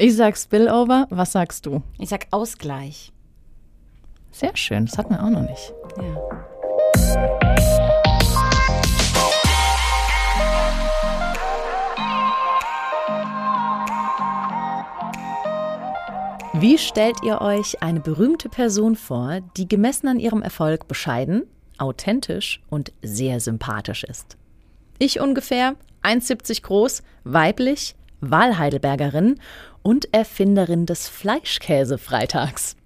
Ich sag Spillover. Was sagst du? Ich sag Ausgleich. Sehr schön. Das hatten wir auch noch nicht. Ja. Wie stellt ihr euch eine berühmte Person vor, die gemessen an ihrem Erfolg bescheiden, authentisch und sehr sympathisch ist? Ich ungefähr 1,70 groß, weiblich, Wahlheidelbergerin und Erfinderin des Fleischkäsefreitags.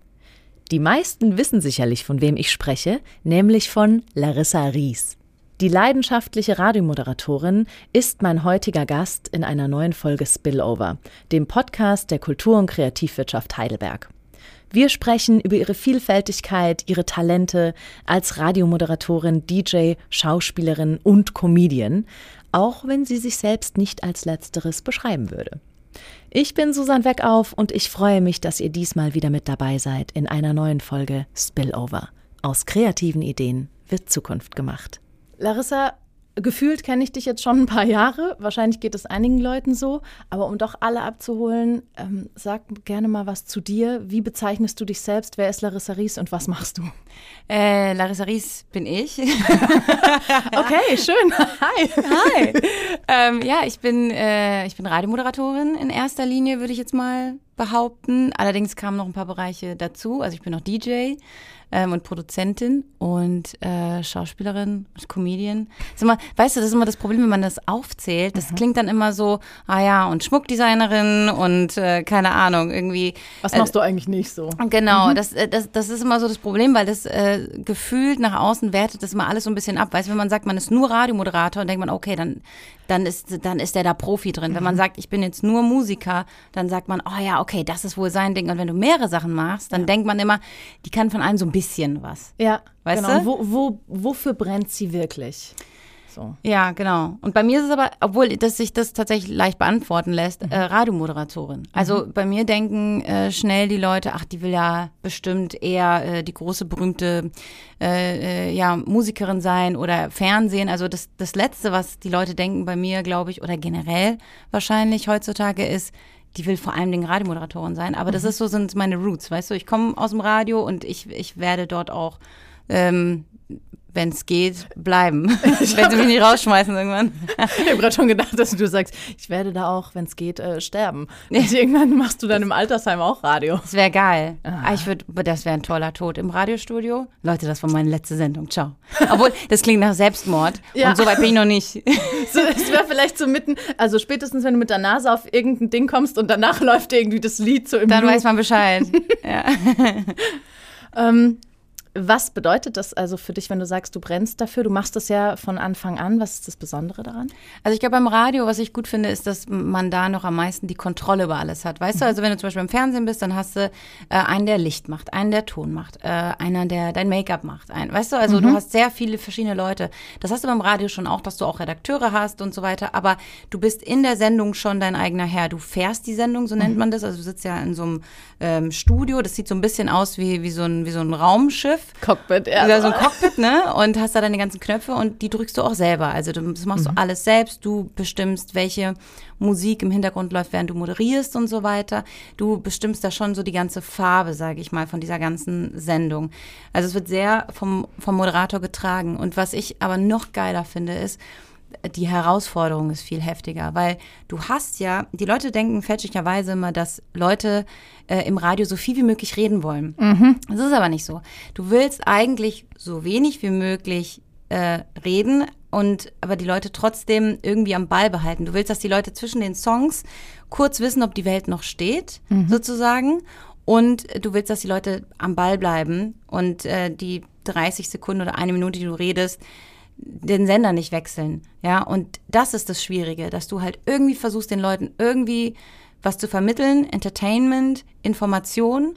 Die meisten wissen sicherlich, von wem ich spreche, nämlich von Larissa Ries. Die leidenschaftliche Radiomoderatorin ist mein heutiger Gast in einer neuen Folge Spillover, dem Podcast der Kultur- und Kreativwirtschaft Heidelberg. Wir sprechen über ihre Vielfältigkeit, ihre Talente als Radiomoderatorin, DJ, Schauspielerin und Comedian, auch wenn sie sich selbst nicht als letzteres beschreiben würde. Ich bin Susan Weckauf und ich freue mich, dass ihr diesmal wieder mit dabei seid in einer neuen Folge Spillover. Aus kreativen Ideen wird Zukunft gemacht. Larissa, gefühlt kenne ich dich jetzt schon ein paar Jahre. Wahrscheinlich geht es einigen Leuten so. Aber um doch alle abzuholen, ähm, sag gerne mal was zu dir. Wie bezeichnest du dich selbst? Wer ist Larissa Ries und was machst du? Äh, Larissa Ries bin ich. okay, schön. Hi. Hi. ähm, ja, ich bin, äh, ich bin Radiomoderatorin in erster Linie, würde ich jetzt mal behaupten. Allerdings kamen noch ein paar Bereiche dazu. Also ich bin noch DJ ähm, und Produzentin und äh, Schauspielerin und Comedian. Ist immer, weißt du, das ist immer das Problem, wenn man das aufzählt. Das mhm. klingt dann immer so, ah ja, und Schmuckdesignerin und äh, keine Ahnung, irgendwie. Was machst äh, du eigentlich nicht so? Genau, mhm. das, äh, das, das ist immer so das Problem, weil das äh, gefühlt nach außen wertet das immer alles so ein bisschen ab. Weißt du, wenn man sagt, man ist nur Radiomoderator, dann denkt man, okay, dann, dann ist, dann ist der da Profi drin. Mhm. Wenn man mhm. sagt, ich bin jetzt nur Musiker, dann sagt man, oh ja, okay, das ist wohl sein Ding. Und wenn du mehrere Sachen machst, dann ja. denkt man immer, die kann von einem so ein bisschen was. Ja, weißt genau. du? Wo, wo, wofür brennt sie wirklich? So. Ja, genau. Und bei mir ist es aber, obwohl dass sich das tatsächlich leicht beantworten lässt, mhm. äh, Radiomoderatorin. Also mhm. bei mir denken äh, schnell die Leute, ach, die will ja bestimmt eher äh, die große berühmte äh, äh, ja Musikerin sein oder Fernsehen. Also das das letzte, was die Leute denken bei mir, glaube ich, oder generell wahrscheinlich heutzutage ist, die will vor allem Dingen Radiomoderatorin sein. Aber mhm. das ist so sind meine Roots, weißt du. Ich komme aus dem Radio und ich ich werde dort auch ähm, wenn es geht, bleiben. wenn sie mich nicht rausschmeißen irgendwann. ich habe gerade schon gedacht, dass du sagst, ich werde da auch, wenn es geht, äh, sterben. Und irgendwann machst du dann im Altersheim auch Radio. Das wäre geil. Ah. Ich würd, das wäre ein toller Tod im Radiostudio. Leute, das war meine letzte Sendung. Ciao. Obwohl, das klingt nach Selbstmord. Ja. Und so weit bin ich noch nicht. so, es wäre vielleicht so mitten, also spätestens, wenn du mit der Nase auf irgendein Ding kommst und danach läuft irgendwie das Lied so im Dann Loop. weiß man Bescheid. ja. ähm, was bedeutet das also für dich, wenn du sagst, du brennst dafür? Du machst das ja von Anfang an. Was ist das Besondere daran? Also ich glaube, beim Radio, was ich gut finde, ist, dass man da noch am meisten die Kontrolle über alles hat. Weißt mhm. du, also wenn du zum Beispiel im Fernsehen bist, dann hast du äh, einen, der Licht macht, einen, der Ton macht, äh, einer, der dein Make-up macht. Ein, weißt du, also mhm. du hast sehr viele verschiedene Leute. Das hast du beim Radio schon auch, dass du auch Redakteure hast und so weiter. Aber du bist in der Sendung schon dein eigener Herr. Du fährst die Sendung, so nennt mhm. man das. Also du sitzt ja in so einem ähm, Studio. Das sieht so ein bisschen aus wie, wie, so, ein, wie so ein Raumschiff. Cockpit, ja. So ein Cockpit, ne? Und hast da deine ganzen Knöpfe und die drückst du auch selber. Also das machst mhm. du alles selbst. Du bestimmst, welche Musik im Hintergrund läuft, während du moderierst und so weiter. Du bestimmst da schon so die ganze Farbe, sage ich mal, von dieser ganzen Sendung. Also es wird sehr vom, vom Moderator getragen. Und was ich aber noch geiler finde, ist, die Herausforderung ist viel heftiger, weil du hast ja, die Leute denken fälschlicherweise immer, dass Leute äh, im Radio so viel wie möglich reden wollen. Mhm. Das ist aber nicht so. Du willst eigentlich so wenig wie möglich äh, reden und aber die Leute trotzdem irgendwie am Ball behalten. Du willst, dass die Leute zwischen den Songs kurz wissen, ob die Welt noch steht, mhm. sozusagen. Und du willst, dass die Leute am Ball bleiben und äh, die 30 Sekunden oder eine Minute, die du redest, den Sender nicht wechseln. Ja, und das ist das Schwierige, dass du halt irgendwie versuchst, den Leuten irgendwie was zu vermitteln, Entertainment, Information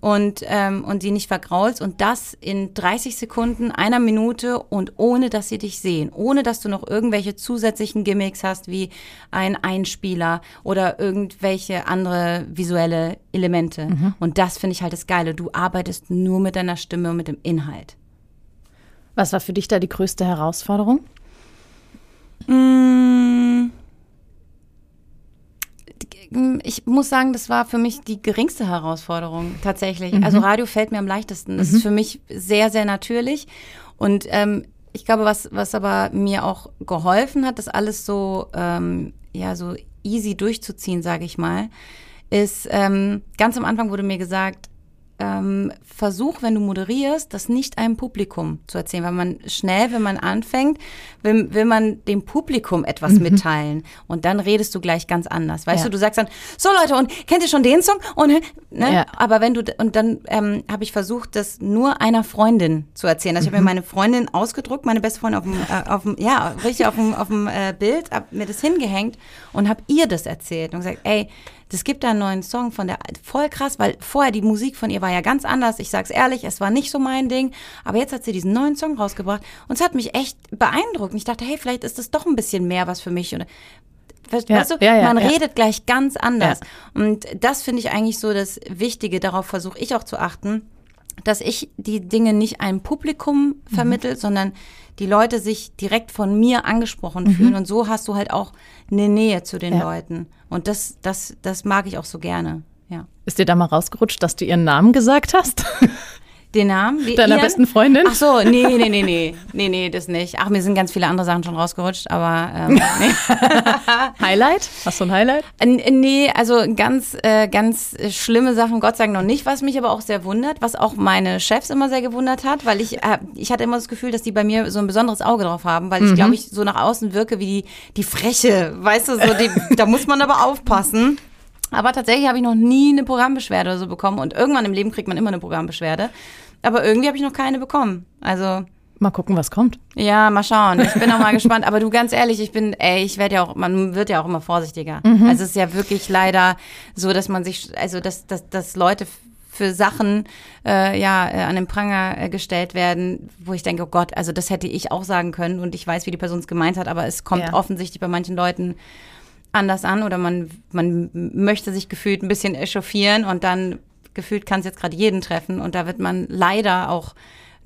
und, ähm, und sie nicht vergraulst und das in 30 Sekunden, einer Minute und ohne, dass sie dich sehen, ohne, dass du noch irgendwelche zusätzlichen Gimmicks hast, wie ein Einspieler oder irgendwelche andere visuelle Elemente. Mhm. Und das finde ich halt das Geile. Du arbeitest nur mit deiner Stimme und mit dem Inhalt. Was war für dich da die größte Herausforderung? Mm, ich muss sagen, das war für mich die geringste Herausforderung tatsächlich. Mhm. Also Radio fällt mir am leichtesten. Das ist für mich sehr, sehr natürlich. Und ähm, ich glaube, was, was aber mir auch geholfen hat, das alles so, ähm, ja, so easy durchzuziehen, sage ich mal, ist, ähm, ganz am Anfang wurde mir gesagt, ähm, versuch, wenn du moderierst, das nicht einem Publikum zu erzählen, weil man schnell, wenn man anfängt, will, will man dem Publikum etwas Mhm. mitteilen und dann redest du gleich ganz anders. Weißt Ja. du, du sagst dann, so Leute, und kennt ihr schon den Song? Und, ne? Ja. Aber wenn du, und dann ähm, habe ich versucht, das nur einer Freundin zu erzählen. Also ich habe mir meine Freundin ausgedruckt, meine beste Freundin auf dem, äh, auf dem ja, richtig auf dem, auf dem äh, Bild, hab mir das hingehängt und habe ihr das erzählt und gesagt, ey, das gibt da einen neuen Song von der, voll krass, weil vorher die Musik von ihr war ja ganz anders. Ich sag's ehrlich, es war nicht so mein Ding. Aber jetzt hat sie diesen neuen Song rausgebracht und es hat mich echt beeindruckt. Und ich dachte, hey, vielleicht ist das doch ein bisschen mehr was für mich. Und, weißt Ja, du, ja, ja, man redet gleich ganz anders. Und das finde ich eigentlich so das Wichtige. Darauf versuche ich auch zu achten, dass ich die Dinge nicht einem Publikum Mhm. vermittel, sondern die Leute sich direkt von mir angesprochen Mhm. fühlen. Und so hast du halt auch eine Nähe zu den Ja. Leuten. Und das, das, das mag ich auch so gerne. Ja. Ist dir da mal rausgerutscht, dass du ihren Namen gesagt hast? Den Namen? Die Deiner Ian? besten Freundin? Ach so, nee, nee, nee, nee. Nee, nee, das nicht. Ach, mir sind ganz viele andere Sachen schon rausgerutscht, aber ähm, nee. Highlight? Hast du ein Highlight? N- Nee, also ganz, äh, ganz schlimme Sachen, Gott sei Dank noch nicht, was mich aber auch sehr wundert, was auch meine Chefs immer sehr gewundert hat, weil ich, äh, ich hatte immer das Gefühl, dass die bei mir so ein besonderes Auge drauf haben, weil ich glaube, ich so nach außen wirke wie die, die Freche, weißt du, so die, da muss man aber aufpassen. Aber tatsächlich habe ich noch nie eine Programmbeschwerde oder so bekommen und irgendwann im Leben kriegt man immer eine Programmbeschwerde. Aber irgendwie habe ich noch keine bekommen. Also Mal gucken, was kommt. ja, mal schauen. Ich bin auch mal gespannt. Aber du, ganz ehrlich, ich bin, ey, ich werde ja auch, man wird ja auch immer vorsichtiger. Mhm. Also es ist ja wirklich leider so, dass man sich, also dass, dass, dass Leute für Sachen äh, ja äh, an den Pranger äh, gestellt werden, wo ich denke, oh Gott, also das hätte ich auch sagen können und ich weiß, wie die Person es gemeint hat, aber es kommt Ja. offensichtlich bei manchen Leuten anders an oder man, man möchte sich gefühlt ein bisschen echauffieren und dann gefühlt kann es jetzt gerade jeden treffen und da wird man leider auch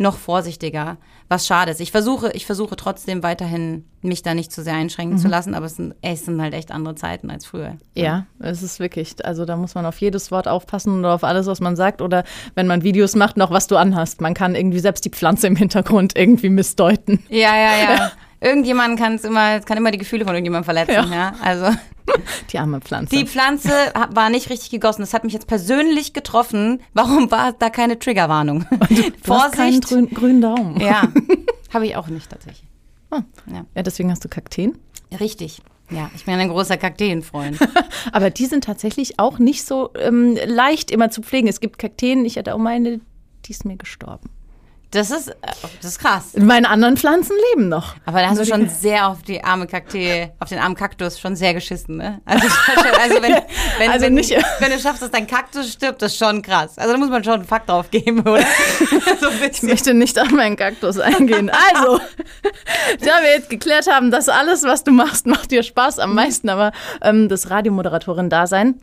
noch vorsichtiger, was schade ist. Ich versuche, ich versuche trotzdem weiterhin, mich da nicht zu sehr einschränken zu lassen, aber es sind, ey, es sind halt echt andere Zeiten als früher. Ja, es ist wirklich, also da muss man auf jedes Wort aufpassen oder auf alles, was man sagt oder wenn man Videos macht, noch was du anhast. Man kann irgendwie selbst die Pflanze im Hintergrund irgendwie missdeuten. Ja, ja, ja. Irgendjemand kann es immer, kann immer die Gefühle von irgendjemandem verletzen, ja. Also Die arme Pflanze. die Pflanze war nicht richtig gegossen. Das hat mich jetzt persönlich getroffen. Warum war da keine Triggerwarnung? du hast keinen Vorsicht. grün, grünen Daumen. Ja, habe ich auch nicht tatsächlich. Ja, deswegen hast du Kakteen. Richtig. Ja, ich bin ein großer Kakteenfreund. Aber die sind tatsächlich auch nicht so ähm, leicht immer zu pflegen. Es gibt Kakteen, ich hatte auch meine, die ist mir gestorben. Das ist, äh, das ist krass. Meine anderen Pflanzen leben noch. Aber da hast du schon sehr auf die arme Kaktee, auf den armen Kaktus schon sehr geschissen, ne? Also, also wenn, wenn, Also wenn, nicht- wenn du schaffst, dass dein Kaktus stirbt, das ist schon krass. Also da muss man schon einen Fakt drauf geben, oder? so Ich möchte nicht auf meinen Kaktus eingehen. Also, da wir jetzt geklärt haben, dass alles, was du machst, macht dir Spaß am meisten, aber ähm, das Radiomoderatorin-Dasein.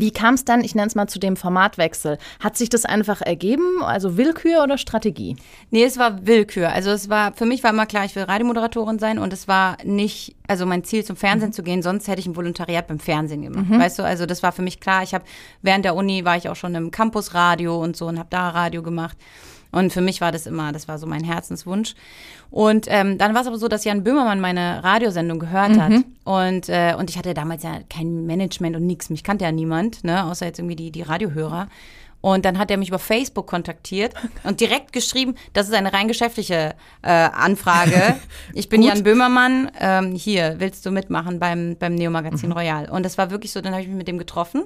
Wie kam es dann, ich nenne es mal, zu dem Formatwechsel? Hat sich das einfach ergeben, also Willkür oder Strategie? Nee, es war Willkür. Also es war, für mich war immer klar, ich will Radiomoderatorin sein und es war nicht, also mein Ziel zum Fernsehen zu gehen, sonst hätte ich ein Volontariat beim Fernsehen gemacht. Weißt du, also das war für mich klar. Ich habe, während der Uni war ich auch schon im Campusradio und so und habe da Radio gemacht. Und für mich war das immer, das war so mein Herzenswunsch. Und ähm, dann war es aber so, dass Jan Böhmermann meine Radiosendung gehört hat. Und, äh, und ich hatte damals ja kein Management und nichts. Mich kannte ja niemand, ne, außer jetzt irgendwie die, die Radiohörer. Und dann hat er mich über Facebook kontaktiert und direkt geschrieben, das ist eine rein geschäftliche äh, Anfrage. Ich bin Jan Böhmermann, ähm, hier, willst du mitmachen beim, beim Neo-Magazin Royal? Und das war wirklich so, dann habe ich mich mit dem getroffen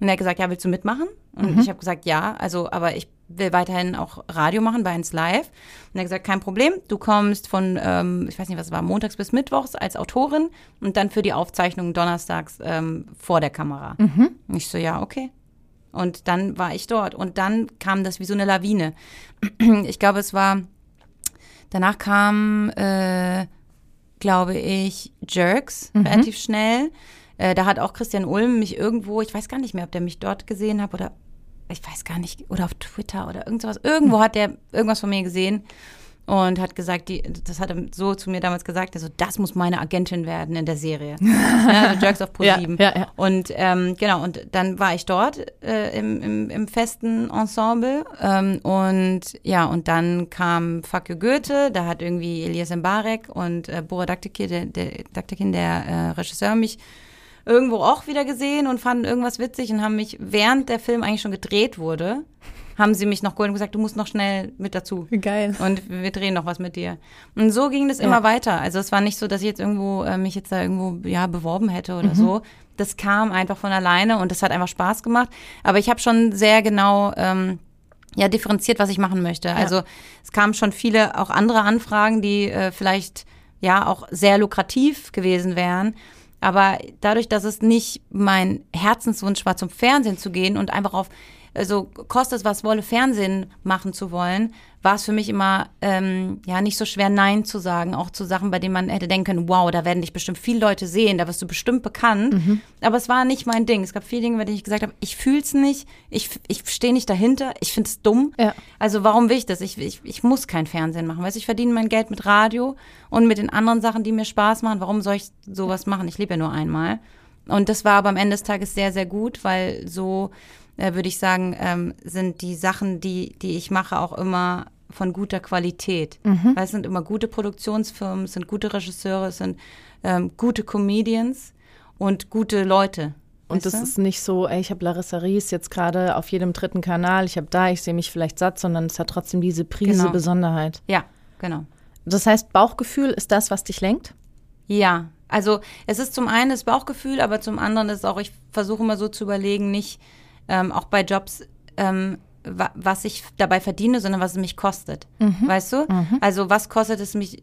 und er hat gesagt, ja, willst du mitmachen? Und ich habe gesagt, ja, also, aber ich will weiterhin auch Radio machen bei 1 Live. Und er hat gesagt, kein Problem, du kommst von, ähm, ich weiß nicht, was es war, montags bis mittwochs als Autorin und dann für die Aufzeichnung donnerstags ähm, vor der Kamera. Und ich so, ja, okay. Und dann war ich dort. Und dann kam das wie so eine Lawine. Ich glaube, es war, danach kam, äh, glaube ich, Jerks relativ schnell. Äh, da hat auch Christian Ulm mich irgendwo, ich weiß gar nicht mehr, ob der mich dort gesehen hat oder ich weiß gar nicht, oder auf Twitter oder irgend sowas. Irgendwo hat der irgendwas von mir gesehen. und hat gesagt, die, das hat er so zu mir damals gesagt, also das muss meine Agentin werden in der Serie. ja, The Jerks of Pro 7. Ja, ja, ja. Und ähm, genau, und dann war ich dort äh, im, im, im, festen Ensemble ähm, und ja, und dann kam Fuck You Goethe, da hat irgendwie Elias Mbarek und äh, Bora Daktekin, der, der, Daktekin, der äh, Regisseur, mich irgendwo auch wieder gesehen und fanden irgendwas witzig und haben mich, während der Film eigentlich schon gedreht wurde, haben sie mich noch geholt und gesagt, du musst noch schnell mit dazu. Geil. Und wir drehen noch was mit dir. Und so ging das ja. immer weiter. Also es war nicht so, dass ich jetzt irgendwo äh, mich jetzt da irgendwo ja beworben hätte oder mhm. so. Das kam einfach von alleine und das hat einfach Spaß gemacht. Aber ich habe schon sehr genau ähm, ja differenziert, was ich machen möchte. Ja. Also es kamen schon viele auch andere Anfragen, die äh, vielleicht ja auch sehr lukrativ gewesen wären. Aber dadurch, dass es nicht mein Herzenswunsch war, zum Fernsehen zu gehen und einfach auf also kostet es was wolle, Fernsehen machen zu wollen, war es für mich immer ähm, ja nicht so schwer, Nein zu sagen, auch zu Sachen, bei denen man hätte denken können, wow, da werden dich bestimmt viele Leute sehen, da wirst du bestimmt bekannt. Mhm. Aber es war nicht mein Ding. Es gab viele Dinge, bei denen ich gesagt habe, ich fühle es nicht, ich, ich stehe nicht dahinter, ich finde es dumm. Ja. Also warum will ich das? Ich, ich, ich muss kein Fernsehen machen. Weißt ich verdiene mein Geld mit Radio und mit den anderen Sachen, die mir Spaß machen. Warum soll ich sowas machen? Ich lebe ja nur einmal. Und das war aber am Ende des Tages sehr, sehr gut, weil so äh, würde ich sagen, ähm, sind die Sachen, die, die ich mache, auch immer von guter Qualität. Mhm. Weil es sind immer gute Produktionsfirmen, es sind gute Regisseure, es sind ähm, gute Comedians und gute Leute. Und das ist nicht so, ey, ich habe Larissa Ries jetzt gerade auf jedem dritten Kanal, ich habe da, ich sehe mich vielleicht satt, sondern es hat trotzdem diese Prise genau. Besonderheit. Ja, genau. Das heißt, Bauchgefühl ist das, was dich lenkt? Ja, also es ist zum einen das Bauchgefühl, aber zum anderen ist auch, ich versuche immer so zu überlegen, nicht ähm, auch bei Jobs, ähm, wa was ich dabei verdiene, sondern was es mich kostet. Mhm. Weißt du? Mhm. Also was kostet es mich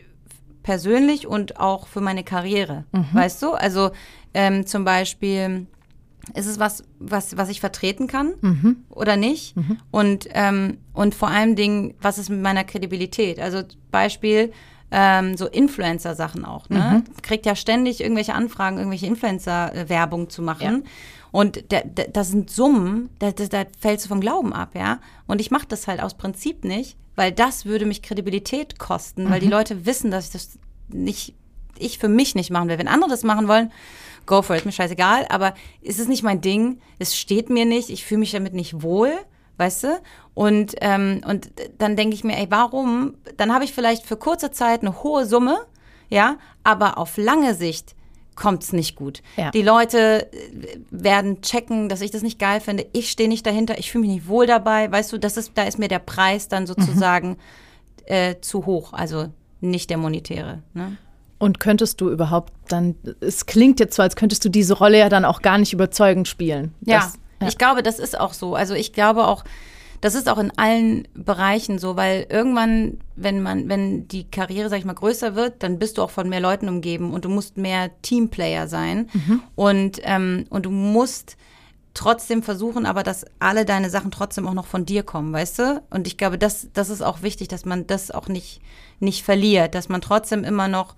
persönlich und auch für meine Karriere? Mhm. Weißt du? Also ähm, zum Beispiel ist es was, was, was ich vertreten kann mhm. oder nicht? Mhm. Und, ähm, und vor allem Dingen, was ist mit meiner Kredibilität? Also Beispiel, ähm, so Influencer-Sachen auch. Ne? Mhm. Kriegt ja ständig irgendwelche Anfragen, irgendwelche Influencer-Werbung zu machen. Ja. Und da, da, das sind Summen, da, da, da fällst du vom Glauben ab, ja. Und ich mache das halt aus Prinzip nicht, weil das würde mich Kredibilität kosten, mhm. weil die mhm. Leute wissen, dass ich das nicht, ich für mich nicht machen will. Wenn andere das machen wollen, go for it, mir scheißegal, aber es ist nicht mein Ding, es steht mir nicht, ich fühle mich damit nicht wohl, weißt du? Und, ähm, und dann denke ich mir, ey, warum? Dann habe ich vielleicht für kurze Zeit eine hohe Summe, ja, aber auf lange Sicht kommt es nicht gut. Ja. Die Leute äh, werden checken, dass ich das nicht geil finde. Ich stehe nicht dahinter, ich fühle mich nicht wohl dabei. Weißt du, das ist, da ist mir der Preis dann sozusagen mhm. äh, zu hoch, also nicht der monetäre. Ne? Und könntest du überhaupt dann, es klingt jetzt so, als könntest du diese Rolle ja dann auch gar nicht überzeugend spielen. Das, ja, ja, ich glaube, das ist auch so. Also ich glaube auch, das ist auch in allen Bereichen so, weil irgendwann, wenn man, wenn die Karriere, sag ich mal, größer wird, dann bist du auch von mehr Leuten umgeben und du musst mehr Teamplayer sein. Mhm. Und, ähm, und du musst trotzdem versuchen, aber dass alle deine Sachen trotzdem auch noch von dir kommen, weißt du? Und ich glaube, das, das ist auch wichtig, dass man das auch nicht, nicht verliert, dass man trotzdem immer noch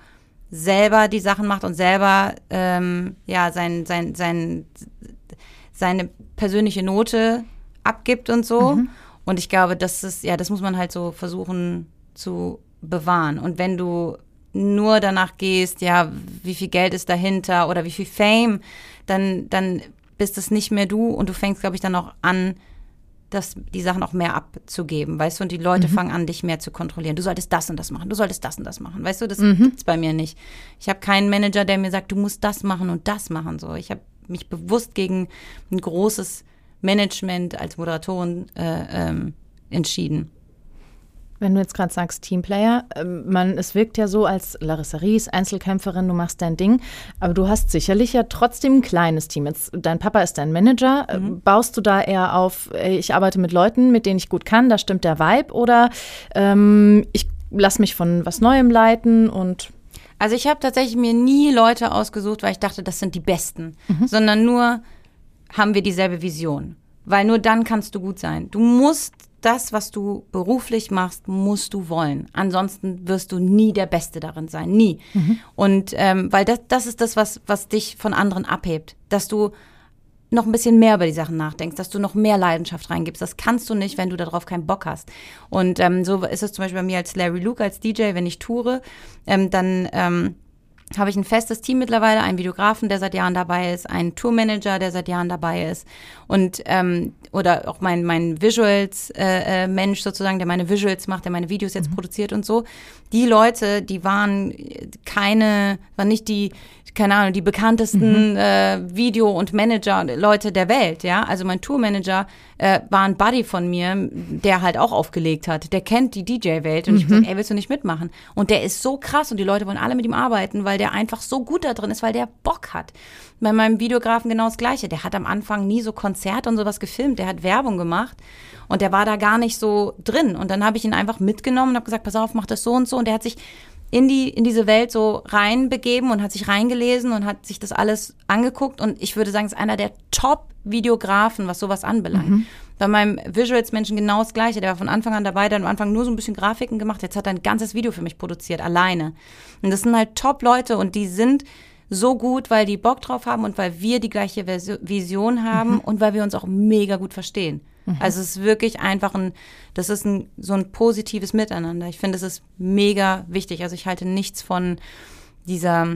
selber die Sachen macht und selber ähm, ja sein, sein, sein, seine persönliche Note abgibt und so. Mhm. Und ich glaube, das ist, ja, das muss man halt so versuchen zu bewahren. Und wenn du nur danach gehst, ja, wie viel Geld ist dahinter oder wie viel Fame, dann, dann bist es nicht mehr du und du fängst, glaube ich, dann auch an, das, die Sachen auch mehr abzugeben, weißt du, und die Leute mhm. fangen an, dich mehr zu kontrollieren. Du solltest das und das machen, du solltest das und das machen, weißt du, das mhm. gibt's bei mir nicht. Ich habe keinen Manager, der mir sagt, du musst das machen und das machen, so. Ich habe mich bewusst gegen ein großes Management als Moderatorin äh, ähm, entschieden. Wenn du jetzt gerade sagst Teamplayer, ähm, man, es wirkt ja so als Larissa Ries, Einzelkämpferin, du machst dein Ding, aber du hast sicherlich ja trotzdem ein kleines Team. Jetzt, dein Papa ist dein Manager. Äh, mhm. Baust du da eher auf, ich arbeite mit Leuten, mit denen ich gut kann, da stimmt der Vibe oder ähm, ich lasse mich von was Neuem leiten und also ich habe tatsächlich mir nie Leute ausgesucht, weil ich dachte, das sind die Besten, mhm. sondern nur haben wir dieselbe Vision. Weil nur dann kannst du gut sein. Du musst das, was du beruflich machst, musst du wollen. Ansonsten wirst du nie der Beste darin sein. Nie. Mhm. Und ähm, weil das, das ist das, was, was dich von anderen abhebt. Dass du noch ein bisschen mehr über die Sachen nachdenkst, dass du noch mehr Leidenschaft reingibst. Das kannst du nicht, wenn du darauf keinen Bock hast. Und ähm, so ist es zum Beispiel bei mir als Larry Luke, als DJ, wenn ich toure, ähm, dann ähm, habe ich ein festes Team mittlerweile, einen Videografen, der seit Jahren dabei ist, einen Tourmanager, der seit Jahren dabei ist und ähm, oder auch mein mein Visuals äh, äh, Mensch sozusagen, der meine Visuals macht, der meine Videos jetzt mhm. produziert und so. Die Leute, die waren keine, waren nicht die keine Ahnung, die bekanntesten mhm. äh, Video- und Manager-Leute der Welt, ja. Also mein Tourmanager äh, war ein Buddy von mir, der halt auch aufgelegt hat. Der kennt die DJ-Welt und mhm. ich gesagt, ey, willst du nicht mitmachen? Und der ist so krass und die Leute wollen alle mit ihm arbeiten, weil der einfach so gut da drin ist, weil der Bock hat. Bei meinem Videografen genau das Gleiche. Der hat am Anfang nie so Konzerte und sowas gefilmt. Der hat Werbung gemacht und der war da gar nicht so drin. Und dann habe ich ihn einfach mitgenommen und habe gesagt, pass auf, mach das so und so. Und der hat sich in die in diese Welt so reinbegeben und hat sich reingelesen und hat sich das alles angeguckt und ich würde sagen, ist einer der Top Videografen, was sowas anbelangt. Mhm. Bei meinem Visuals Menschen genau das gleiche, der war von Anfang an dabei, der hat am Anfang nur so ein bisschen Grafiken gemacht, jetzt hat er ein ganzes Video für mich produziert alleine. Und das sind halt Top Leute und die sind so gut, weil die Bock drauf haben und weil wir die gleiche Vision haben mhm. und weil wir uns auch mega gut verstehen. Mhm. Also es ist wirklich einfach ein, das ist ein, so ein positives Miteinander. Ich finde, es ist mega wichtig. Also ich halte nichts von dieser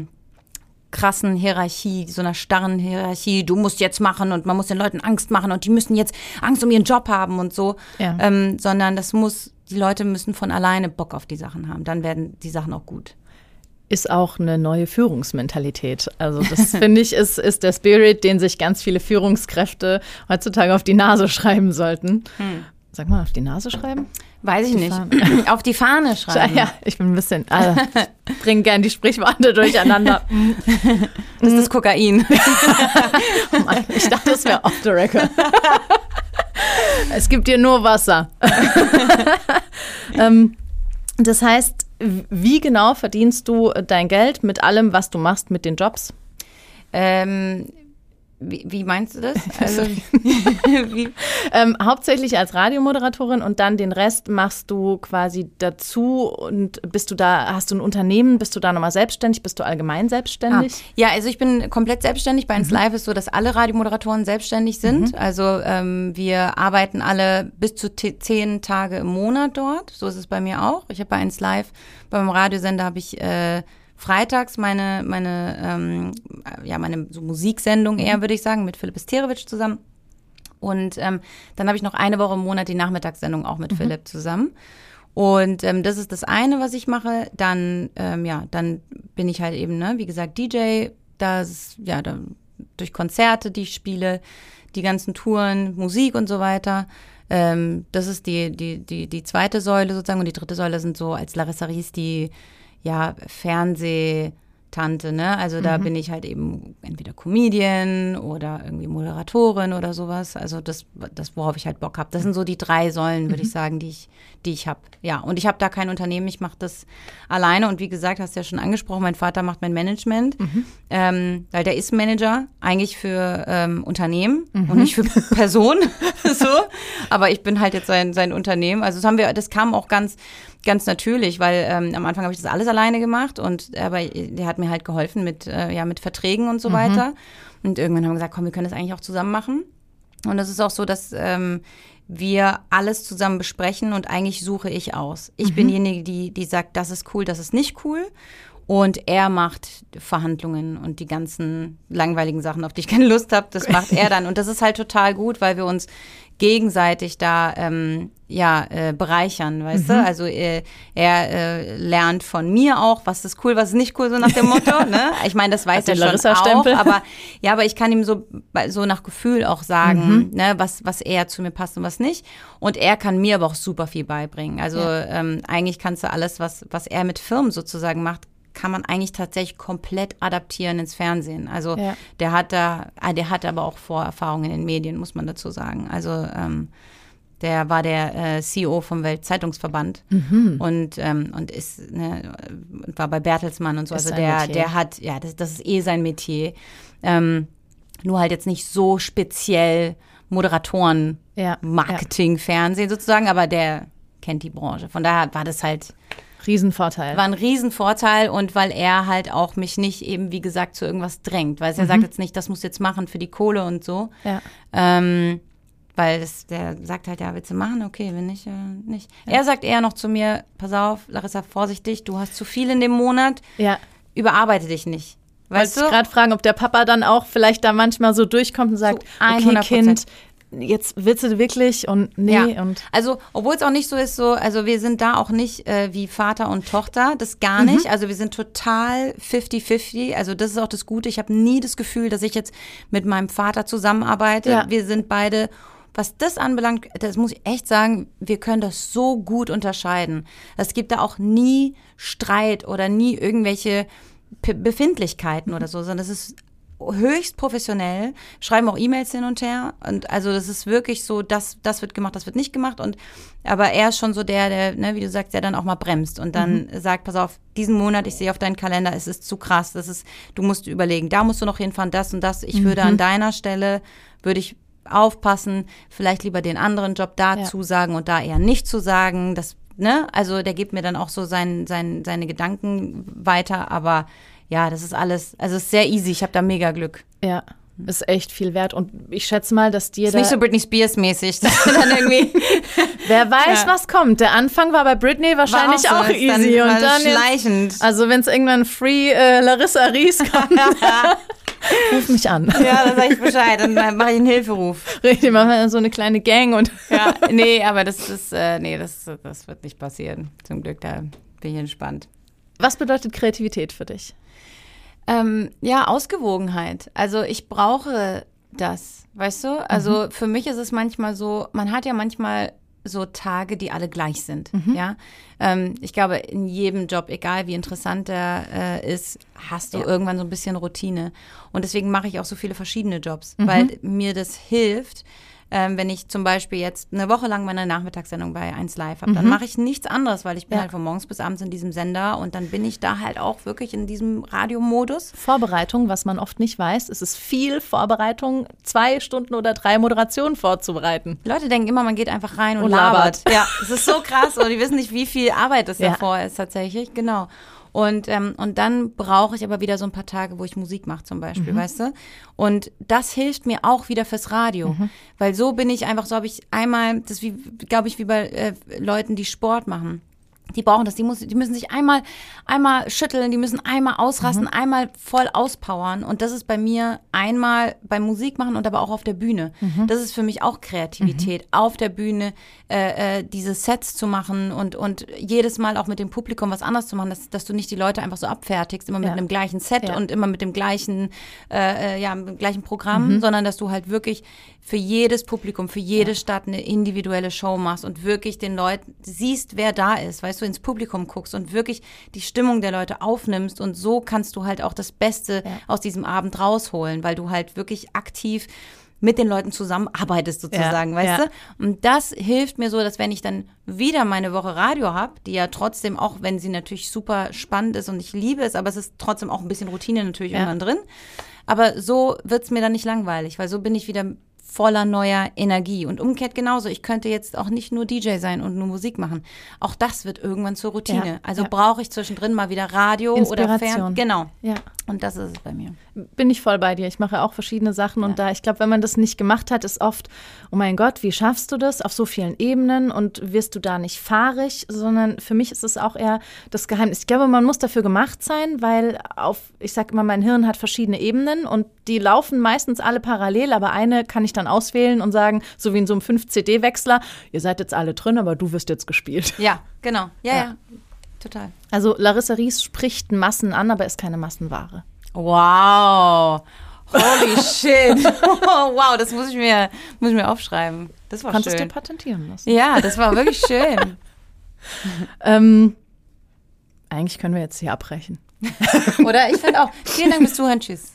krassen Hierarchie, so einer starren Hierarchie, du musst jetzt machen und man muss den Leuten Angst machen und die müssen jetzt Angst um ihren Job haben und so, ja. ähm, sondern das muss, die Leute müssen von alleine Bock auf die Sachen haben, dann werden die Sachen auch gut ist auch eine neue Führungsmentalität. Also das finde ich ist, ist der Spirit, den sich ganz viele Führungskräfte heutzutage auf die Nase schreiben sollten. Hm. Sag mal, auf die Nase schreiben? Weiß ich nicht. auf die Fahne schreiben. Ja, ich bin ein bisschen, also, bringe gern die Sprichworte durcheinander. das ist Kokain. oh Mann, ich dachte, das wäre off the record. es gibt hier nur Wasser. ähm, das heißt, wie genau verdienst du dein Geld mit allem, was du machst, mit den Jobs? Ähm, wie, wie, meinst du das? Also, ähm, hauptsächlich als Radiomoderatorin und dann den Rest machst du quasi dazu und bist du da, hast du ein Unternehmen, bist du da nochmal selbstständig, bist du allgemein selbstständig? Ah, ja, also ich bin komplett selbstständig. Bei 1 mhm. Live ist so, dass alle Radiomoderatoren selbstständig sind. Mhm. Also ähm, wir arbeiten alle bis zu zehn Tage im Monat dort. So ist es bei mir auch. Ich habe bei 1 Live, beim Radiosender habe ich äh, freitags meine, meine, ähm, ja, meine so Musiksendung eher, mhm. würde ich sagen, mit Philipp Sterewitsch zusammen. Und ähm, dann habe ich noch eine Woche im Monat die Nachmittagssendung auch mit mhm. Philipp zusammen. Und ähm, das ist das eine, was ich mache. Dann, ähm, ja, dann bin ich halt eben, ne, wie gesagt, DJ. Das, ja, dann durch Konzerte, die ich spiele, die ganzen Touren, Musik und so weiter. Ähm, das ist die, die, die, die zweite Säule sozusagen. Und die dritte Säule sind so als Larissa Ries die ja, Fernseh, Tante, ne? Also da mhm. bin ich halt eben entweder Comedian oder irgendwie Moderatorin oder sowas. Also das, das worauf ich halt Bock habe. Das sind so die drei Säulen, würde mhm. ich sagen, die ich, die ich habe. Ja, und ich habe da kein Unternehmen, ich mache das alleine. Und wie gesagt, hast du ja schon angesprochen, mein Vater macht mein Management, mhm. ähm, weil der ist Manager eigentlich für ähm, Unternehmen und mhm. nicht für Personen. so. Aber ich bin halt jetzt sein, sein Unternehmen. Also das haben wir, das kam auch ganz ganz natürlich, weil ähm, am Anfang habe ich das alles alleine gemacht und aber der hat mir halt geholfen mit äh, ja mit Verträgen und so mhm. weiter. Und irgendwann haben wir gesagt, komm, wir können das eigentlich auch zusammen machen. Und das ist auch so, dass ähm, wir alles zusammen besprechen und eigentlich suche ich aus. Ich mhm. bin diejenige, die, die sagt, das ist cool, das ist nicht cool. Und er macht Verhandlungen und die ganzen langweiligen Sachen, auf die ich keine Lust habe, das macht er dann. Und das ist halt total gut, weil wir uns gegenseitig da ähm, ja äh, bereichern, weißt mhm. du? Also äh, er äh, lernt von mir auch, was ist cool, was ist nicht cool, so nach dem Motto. ne? Ich meine, das weiß er schon auch, aber ja, aber ich kann ihm so so nach Gefühl auch sagen, mhm. ne, was was eher zu mir passt und was nicht. Und er kann mir aber auch super viel beibringen. Also ja. ähm, eigentlich kannst du alles, was was er mit Firmen sozusagen macht, kann man eigentlich tatsächlich komplett adaptieren ins Fernsehen. Also ja. der hat da, ah, der hat aber auch Vorerfahrungen in den Medien, muss man dazu sagen. Also ähm, der war der äh, CEO vom Weltzeitungsverband mhm. und ähm, und ist ne, war bei Bertelsmann und so. Ist also der der hat ja das, das ist eh sein Metier. Ähm, nur halt jetzt nicht so speziell Moderatoren, ja, Marketing, ja. Fernsehen sozusagen, aber der kennt die Branche. Von daher war das halt Riesenvorteil. War ein Riesenvorteil und weil er halt auch mich nicht eben, wie gesagt, zu irgendwas drängt. Weil er sagt jetzt nicht, das musst du jetzt machen für die Kohle und so. Ja. Ähm, weil das, der sagt halt, ja, willst du machen? Okay, wenn nicht, äh, nicht. Er sagt eher noch zu mir, pass auf, Larissa, vorsichtig, du hast zu viel in dem Monat, Ja. überarbeite dich nicht. Weißt Wollte du? ich gerade fragen, ob der Papa dann auch vielleicht da manchmal so durchkommt und sagt, okay 100%. Kind, jetzt willst du wirklich und nee Ja. und Also, obwohl es auch nicht so ist, so, also wir sind da auch nicht äh, wie Vater und Tochter, das gar nicht. Also wir sind total 50-50. Also das ist auch das Gute. Ich habe nie das Gefühl, dass ich jetzt mit meinem Vater zusammenarbeite. Ja. Wir sind beide, was das anbelangt, das muss ich echt sagen, wir können das so gut unterscheiden. Es gibt da auch nie Streit oder nie irgendwelche P Befindlichkeiten oder so, sondern es ist höchst professionell, schreiben auch E-Mails hin und her. Und also das ist wirklich so, das, das wird gemacht, das wird nicht gemacht. Und aber er ist schon so der, der, ne, wie du sagst, der dann auch mal bremst und dann sagt, pass auf, diesen Monat, ich sehe auf deinen Kalender, es ist zu krass, das ist, du musst überlegen, da musst du noch hinfahren, das und das, ich würde an deiner Stelle, würde ich aufpassen, vielleicht lieber den anderen Job da Ja. zusagen und da eher nicht zu sagen, das, ne, also der gibt mir dann auch so sein, sein, seine Gedanken weiter, aber ja, das ist alles, also es ist sehr easy. Ich habe da mega Glück. ja, ist echt viel wert und ich schätze mal, dass dir Ist da, nicht so Britney Spears mäßig. dass du dann irgendwie wer weiß, Ja. was kommt. Der Anfang war bei Britney wahrscheinlich war auch, so, dann easy war und dann jetzt, schleichend. also wenn es irgendwann Free äh, Larissa Ries kommt, ruf mich an. ja, dann sag ich Bescheid. Dann mache ich einen Hilferuf. Richtig, machen wir so eine kleine Gang und Ja, nee, aber das ist, äh, nee, das, das wird nicht passieren. Zum Glück, da bin ich entspannt. was bedeutet Kreativität für dich? Ähm, ja, Ausgewogenheit. Also ich brauche das, weißt du? Also für mich ist es manchmal so, man hat ja manchmal so Tage, die alle gleich sind, ja. Ähm, ich glaube, in jedem Job, egal wie interessant der äh, ist, hast du Ja. irgendwann so ein bisschen Routine. Und deswegen mache ich auch so viele verschiedene Jobs, weil mir das hilft. Ähm, wenn ich zum Beispiel jetzt eine Woche lang meine Nachmittagssendung bei 1 Live habe, dann mache ich nichts anderes, weil ich bin Ja. halt von morgens bis abends in diesem Sender und dann bin ich da halt auch wirklich in diesem Radiomodus. Vorbereitung, was man oft nicht weiß, es ist viel Vorbereitung, zwei Stunden oder drei Moderationen vorzubereiten. Die Leute denken immer, man geht einfach rein und, Und labert. labert. Ja, das ist so krass und die wissen nicht, wie viel Arbeit das Ja. davor ist tatsächlich. Genau. Und, ähm, und dann brauche ich aber wieder so ein paar Tage, wo ich Musik mache zum Beispiel, weißt du? Und das hilft mir auch wieder fürs Radio. Weil so bin ich einfach, so habe ich einmal, das wie, glaube ich, wie bei äh, Leuten, die Sport machen. Die brauchen das, die, muss, die müssen sich einmal, einmal schütteln, die müssen einmal ausrasten, einmal voll auspowern. Und das ist bei mir einmal beim Musik machen und aber auch auf der Bühne. Das ist für mich auch Kreativität, auf der Bühne äh, äh, diese Sets zu machen und, und jedes Mal auch mit dem Publikum was anderes zu machen, dass, dass du nicht die Leute einfach so abfertigst, immer mit Ja. einem gleichen Set Ja. und immer mit dem gleichen, äh, äh, ja, mit dem gleichen Programm, sondern dass du halt wirklich für jedes Publikum, für jede Stadt eine individuelle Show machst und wirklich den Leuten siehst, wer da ist, weißt du, ins Publikum guckst und wirklich die Stimmung der Leute aufnimmst und so kannst du halt auch das Beste Ja. aus diesem Abend rausholen, weil du halt wirklich aktiv mit den Leuten zusammenarbeitest sozusagen, Ja, weißt ja. du? Und das hilft mir so, dass wenn ich dann wieder meine Woche Radio habe, die ja trotzdem, auch wenn sie natürlich super spannend ist und ich liebe es, aber es ist trotzdem auch ein bisschen Routine natürlich Ja. irgendwann drin. Aber so wird's mir dann nicht langweilig, weil so bin ich wieder voller neuer Energie. Und umgekehrt genauso. Ich könnte jetzt auch nicht nur DJ sein und nur Musik machen. Auch das wird irgendwann zur Routine. Ja, also ja. brauche ich zwischendrin mal wieder Radio oder Inspiration. Fern. Genau. Ja. Und das ist es bei mir. Bin ich voll bei dir. Ich mache auch verschiedene Sachen und da, ich glaube, wenn man das nicht gemacht hat, ist oft, oh mein Gott, wie schaffst du das auf so vielen Ebenen und wirst du da nicht fahrig, sondern für mich ist es auch eher das Geheimnis. Ich glaube, man muss dafür gemacht sein, weil auf, ich sage immer, mein Hirn hat verschiedene Ebenen und die laufen meistens alle parallel, aber eine kann ich dann auswählen und sagen, so wie in so einem 5-CD-Wechsler, ihr seid jetzt alle drin, aber du wirst jetzt gespielt. Ja, genau. Ja, Ja. ja. Total. Also Larissa Ries spricht Massen an, aber ist keine Massenware. Wow. Holy shit. wow, das muss ich mir, muss ich mir aufschreiben. Das war Du kannst es dir schön. patentieren lassen. Ja, das war wirklich schön. Ähm, eigentlich können wir jetzt hier abbrechen. Oder ich finde auch, vielen Dank fürs Zuhören. Tschüss.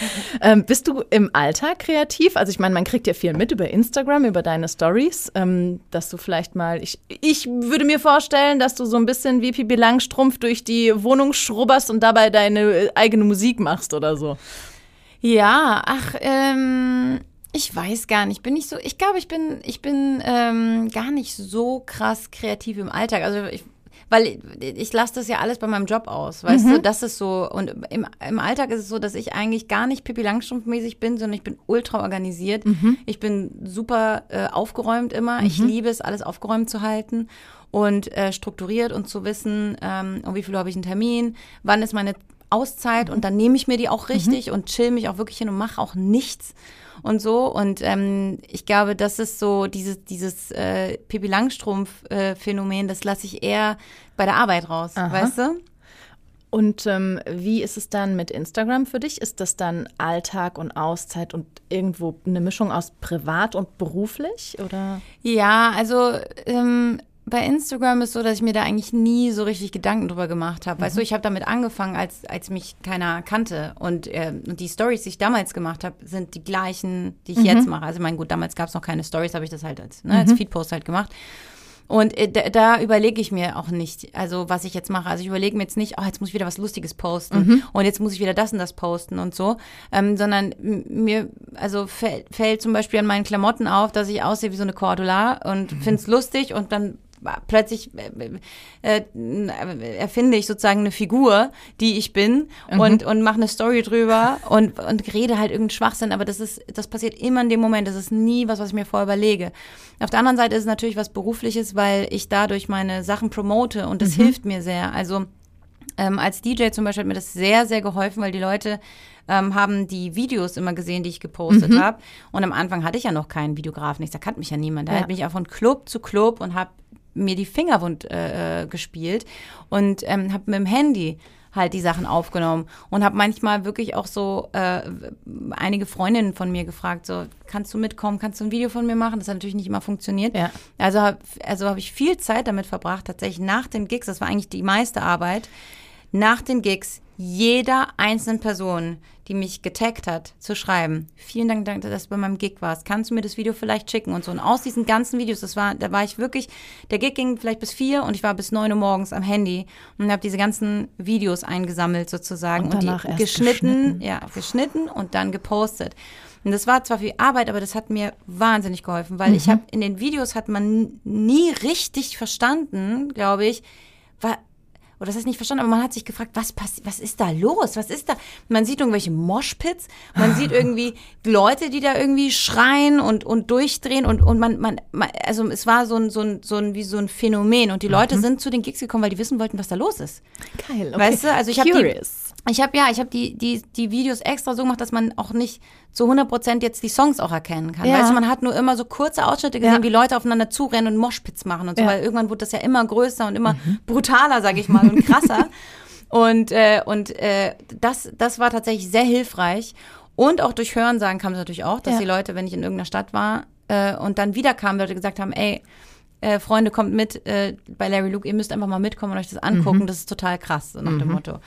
Ähm, bist du im Alltag kreativ? Also ich meine, man kriegt ja viel mit über Instagram, über deine Stories, ähm, dass du vielleicht mal, ich, ich würde mir vorstellen, dass du so ein bisschen wie Pipi Langstrumpf durch die Wohnung schrubberst und dabei deine äh, eigene Musik machst oder so. Ja, ach, ähm, ich weiß gar nicht. Bin ich so, ich glaube, ich bin, ich bin ähm, gar nicht so krass kreativ im Alltag. Also ich, weil ich lasse das ja alles bei meinem Job aus, weißt mhm. du, das ist so und im, im Alltag ist es so, dass ich eigentlich gar nicht Pippi Langstrumpf-mäßig bin, sondern ich bin ultra organisiert. Mhm. Ich bin super äh, aufgeräumt immer. Mhm. Ich liebe es, alles aufgeräumt zu halten und äh, strukturiert und zu wissen, ähm, um wie viel habe ich einen Termin, wann ist meine Auszeit und dann nehme ich mir die auch richtig mhm. und chill mich auch wirklich hin und mache auch nichts und so. Und ähm, ich glaube, das ist so dieses, dieses äh, Pippi Langstrumpf-Phänomen, äh, das lasse ich eher bei der Arbeit raus, Aha. weißt du? Und ähm, wie ist es dann mit Instagram für dich? Ist das dann Alltag und Auszeit und irgendwo eine Mischung aus privat und beruflich? Oder? Ja, also ähm, bei Instagram ist so, dass ich mir da eigentlich nie so richtig Gedanken drüber gemacht habe. Mhm. Weißt du, mhm. ich habe damit angefangen, als, als mich keiner kannte. Und, äh, und die Stories, die ich damals gemacht habe, sind die gleichen, die ich mhm. jetzt mache. Also, mein gut, damals gab es noch keine Stories, habe ich das halt als, ne, mhm. als Feedpost halt gemacht. Und äh, da, da überlege ich mir auch nicht, also was ich jetzt mache. Also ich überlege mir jetzt nicht, oh, jetzt muss ich wieder was Lustiges posten mhm. und jetzt muss ich wieder das und das posten und so, ähm, sondern mir, also fällt, fällt zum Beispiel an meinen Klamotten auf, dass ich aussehe wie so eine Cordula und mhm. finde es lustig und dann plötzlich äh, äh, erfinde ich sozusagen eine Figur, die ich bin mhm. und, und mache eine Story drüber und, und rede halt irgendeinen Schwachsinn, aber das ist, das passiert immer in dem Moment, das ist nie was, was ich mir vorher überlege. Auf der anderen Seite ist es natürlich was Berufliches, weil ich dadurch meine Sachen promote und das mhm. hilft mir sehr. Also ähm, als DJ zum Beispiel hat mir das sehr, sehr geholfen, weil die Leute ähm, haben die Videos immer gesehen, die ich gepostet mhm. habe. Und am Anfang hatte ich ja noch keinen Videografen. Ich, da kannte mich ja niemand. Da ja. bin ich auch von Club zu Club und habe mir die Finger wund äh, äh, gespielt und ähm, habe mit dem Handy halt die Sachen aufgenommen und habe manchmal wirklich auch so äh, einige Freundinnen von mir gefragt, so kannst du mitkommen, kannst du ein Video von mir machen? Das hat natürlich nicht immer funktioniert. Ja. Also habe also hab ich viel Zeit damit verbracht, tatsächlich nach den Gigs, das war eigentlich die meiste Arbeit, nach den Gigs jeder einzelnen Person, die mich getaggt hat, zu schreiben. Vielen Dank, dass du bei meinem Gig warst. Kannst du mir das Video vielleicht schicken und so. Und aus diesen ganzen Videos, das war, da war ich wirklich, der Gig ging vielleicht bis vier und ich war bis neun Uhr morgens am Handy und habe diese ganzen Videos eingesammelt sozusagen und, und die geschnitten, geschnitten, ja, geschnitten und dann gepostet. Und das war zwar viel Arbeit, aber das hat mir wahnsinnig geholfen, weil mhm. ich habe in den Videos hat man nie richtig verstanden, glaube ich, oder das heißt nicht verstanden, aber man hat sich gefragt, was passiert, was ist da los? Was ist da? Man sieht irgendwelche Moshpits, man sieht irgendwie Leute, die da irgendwie schreien und, und durchdrehen und, und man, man, man also es war so ein, so ein, so ein, wie so ein Phänomen und die Leute mhm. sind zu den Gigs gekommen, weil die wissen wollten, was da los ist. Geil, okay. Weißt du, also ich habe die, ich habe ja, ich habe die, die, die Videos extra so gemacht, dass man auch nicht zu 100 Prozent jetzt die Songs auch erkennen kann. Ja. Weißt du, man hat nur immer so kurze Ausschnitte gesehen, ja. wie Leute aufeinander zurennen und Moshpits machen und so, ja. weil irgendwann wurde das ja immer größer und immer mhm. brutaler, sage ich mal, und krasser. und äh, und äh, das, das war tatsächlich sehr hilfreich. Und auch durch Hörensagen kam es natürlich auch, dass die Leute, wenn ich in irgendeiner Stadt war äh, und dann wieder kamen, Leute gesagt haben, ey, äh, Freunde, kommt mit äh, bei Larry Luke, ihr müsst einfach mal mitkommen und euch das angucken. Mhm. Das ist total krass, so nach mhm. dem Motto.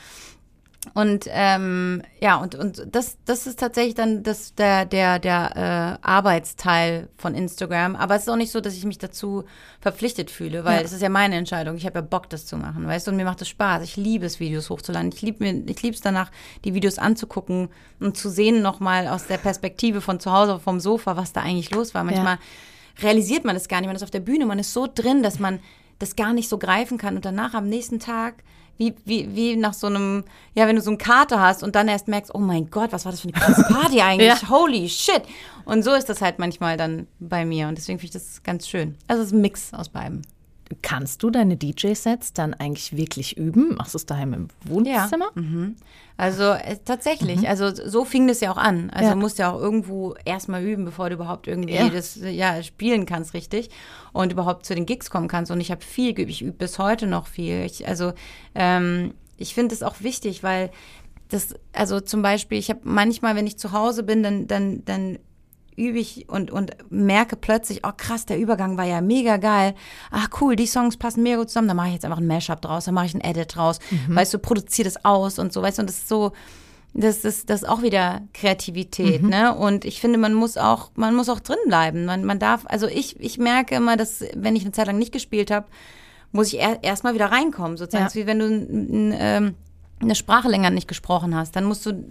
Und ähm, ja, und, und das, das ist tatsächlich dann das, der, der, der äh, Arbeitsteil von Instagram. Aber es ist auch nicht so, dass ich mich dazu verpflichtet fühle, weil ja. es ist ja meine Entscheidung. Ich habe ja Bock, das zu machen, weißt du? Und mir macht es Spaß. Ich liebe es, Videos hochzuladen. Ich liebe es danach, die Videos anzugucken und zu sehen nochmal aus der Perspektive von zu Hause vom Sofa, was da eigentlich los war. Manchmal ja. realisiert man das gar nicht. Man ist auf der Bühne, man ist so drin, dass man das gar nicht so greifen kann. Und danach am nächsten Tag wie, wie, wie nach so einem, ja, wenn du so einen Kater hast und dann erst merkst, oh mein Gott, was war das für eine krasse Party eigentlich? ja. Holy shit. Und so ist das halt manchmal dann bei mir und deswegen finde ich das ganz schön. Also es ist ein Mix aus beidem. Kannst du deine DJ-Sets dann eigentlich wirklich üben? Machst du es daheim im Wohnzimmer? Ja. Mhm. Also äh, tatsächlich, mhm. also so fing das ja auch an. Also ja. du musst ja auch irgendwo erstmal üben, bevor du überhaupt irgendwie ja. das ja, spielen kannst, richtig. Und überhaupt zu den Gigs kommen kannst. Und ich habe viel geübt, ich übe bis heute noch viel. Ich, also ähm, ich finde es auch wichtig, weil das, also zum Beispiel, ich habe manchmal, wenn ich zu Hause bin, dann, dann, dann übe ich und, und merke plötzlich, oh krass, der Übergang war ja mega geil. Ach cool, die Songs passen mega gut zusammen. Da mache ich jetzt einfach ein Mashup draus, da mache ich ein Edit draus. Mhm. Weißt du, produziere das aus und so, weißt du, und das ist so, das ist, das ist auch wieder Kreativität, mhm. ne? Und ich finde, man muss auch, man muss auch drin bleiben. Man, man darf, also ich, ich merke immer, dass, wenn ich eine Zeit lang nicht gespielt habe, muss ich er, erstmal wieder reinkommen, sozusagen. Ja. wie wenn du ein, ein, ähm, eine Sprache länger nicht gesprochen hast. Dann musst du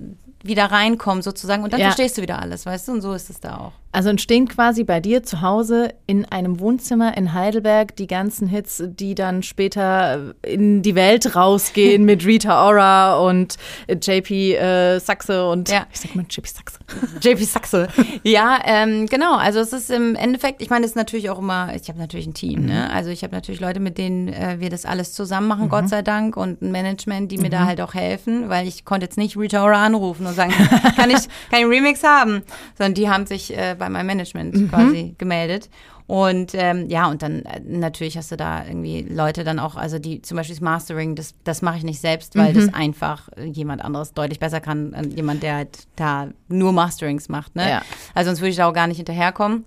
wieder reinkommen sozusagen und dann Ja. verstehst du wieder alles, weißt du? Und so ist es da auch. Also entstehen quasi bei dir zu Hause in einem Wohnzimmer in Heidelberg die ganzen Hits, die dann später in die Welt rausgehen mit Rita Ora und JP äh, Saxe und Ja. ich sag mal JP Saxe. JP Saxe. ja, ähm, genau. Also es ist im Endeffekt, ich meine, es ist natürlich auch immer, ich habe natürlich ein Team, ne? Also ich habe natürlich Leute, mit denen äh, wir das alles zusammen machen, Gott sei Dank, und ein Management, die mir da halt auch helfen, weil ich konnte jetzt nicht Rita Ora anrufen und sagen, kann ich keinen Remix haben, sondern die haben sich äh, bei meinem Management quasi gemeldet. Und ähm, ja, und dann äh, natürlich hast du da irgendwie Leute dann auch, also die zum Beispiel das Mastering, das, das mache ich nicht selbst, weil das einfach jemand anderes deutlich besser kann, äh, jemand, der halt da nur Masterings macht. Ne? Ja. Also sonst würde ich da auch gar nicht hinterherkommen.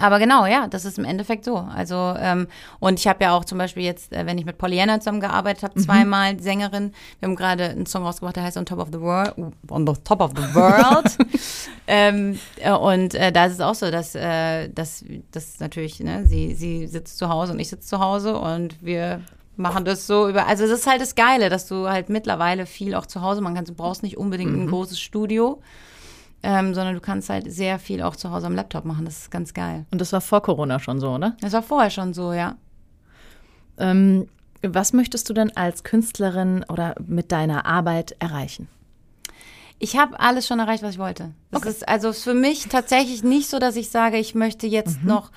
Aber genau, ja, das ist im Endeffekt so. Also, ähm, und ich habe ja auch zum Beispiel jetzt, äh, wenn ich mit Pollyanna zusammengearbeitet habe, zweimal Sängerin. Wir haben gerade einen Song rausgebracht, der heißt On Top of the World. On the Top of the World. ähm, äh, und äh, da ist es auch so, dass, äh, dass, dass natürlich, ne, sie, sie sitzt zu Hause und ich sitze zu Hause und wir machen das so über. Also, das ist halt das Geile, dass du halt mittlerweile viel auch zu Hause machen kannst. Du brauchst nicht unbedingt ein großes Studio. Ähm, sondern du kannst halt sehr viel auch zu Hause am Laptop machen. Das ist ganz geil. Und das war vor Corona schon so, oder? Das war vorher schon so, ja. Ähm, was möchtest du denn als Künstlerin oder mit deiner Arbeit erreichen? Ich habe alles schon erreicht, was ich wollte. Das ist also für mich tatsächlich nicht so, dass ich sage, ich möchte jetzt noch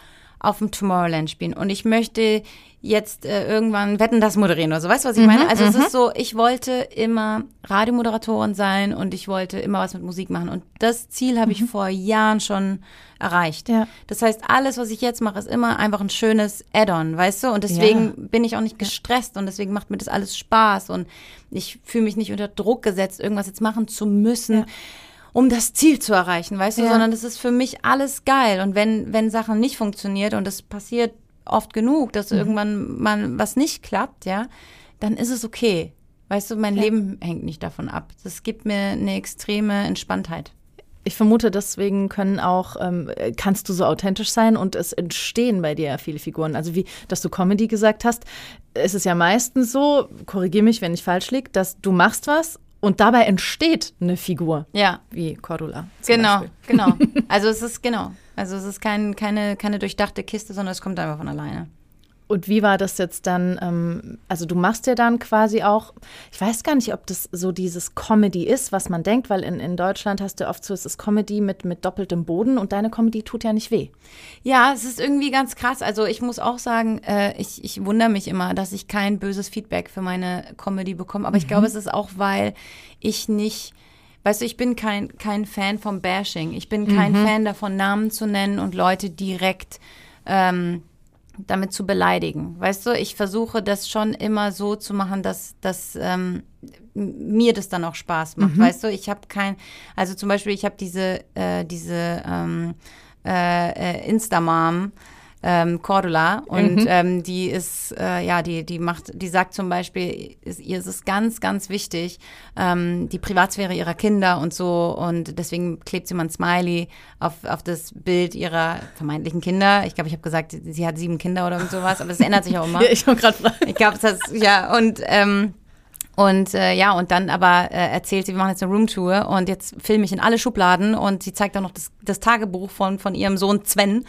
auf dem Tomorrowland spielen und ich möchte jetzt äh, irgendwann Wetten das moderieren oder so. Weißt du, was ich meine? Also es ist so, ich wollte immer Radiomoderatorin sein und ich wollte immer was mit Musik machen und das Ziel habe ich vor Jahren schon erreicht. Ja. Das heißt, alles, was ich jetzt mache, ist immer einfach ein schönes Add-on, weißt du? Und deswegen bin ich auch nicht gestresst und deswegen macht mir das alles Spaß und ich fühle mich nicht unter Druck gesetzt, irgendwas jetzt machen zu müssen. Um das Ziel zu erreichen, weißt du, Ja. sondern das ist für mich alles geil. Und wenn, wenn Sachen nicht funktioniert und es passiert oft genug, dass irgendwann mal was nicht klappt, ja, dann ist es okay. Weißt du, mein Leben hängt nicht davon ab. Das gibt mir eine extreme Entspanntheit. Ich vermute, deswegen können auch, ähm, kannst du so authentisch sein und es entstehen bei dir ja viele Figuren. Also wie, dass du Comedy gesagt hast, es ist ja meistens so, korrigier mich, wenn ich falsch liege, dass du machst was und dabei entsteht eine Figur. Ja, Wie Cordula. genau, Beispiel. genau. Also es ist genau. Also es ist kein, keine, keine durchdachte Kiste, sondern es kommt einfach von alleine. Und wie war das jetzt dann? Ähm, also du machst ja dann quasi auch, ich weiß gar nicht, ob das so dieses Comedy ist, was man denkt, weil in, in Deutschland hast du oft so, es ist Comedy mit, mit doppeltem Boden und deine Comedy tut ja nicht weh. Ja, es ist irgendwie ganz krass. Also ich muss auch sagen, äh, ich, ich wundere mich immer, dass ich kein böses Feedback für meine Comedy bekomme. Aber ich glaube, es ist auch, weil ich nicht, weißt du, ich bin kein, kein Fan vom Bashing. Ich bin kein Fan davon, Namen zu nennen und Leute direkt ähm, damit zu beleidigen. Weißt du, ich versuche das schon immer so zu machen, dass, dass ähm, mir das dann auch Spaß macht. Weißt du, ich habe kein, also zum Beispiel, ich habe diese, äh, diese ähm, äh, äh, Instamam. Ähm, Cordula. Und ähm, die ist äh, ja die die macht die sagt zum Beispiel ist, ihr ist es ganz ganz wichtig ähm, die Privatsphäre ihrer Kinder und so. Und deswegen klebt sie mal ein Smiley auf, auf das Bild ihrer vermeintlichen Kinder. Ich glaube ich habe gesagt sie hat sieben Kinder oder irgend sowas aber das ändert sich auch immer. Ja, ich habe gerade ich glaube, das, ja, und, ähm, und äh, ja, und dann aber äh, erzählt sie, wir machen jetzt eine Roomtour und jetzt filme ich in alle Schubladen und sie zeigt auch noch das, das Tagebuch von, von ihrem Sohn Sven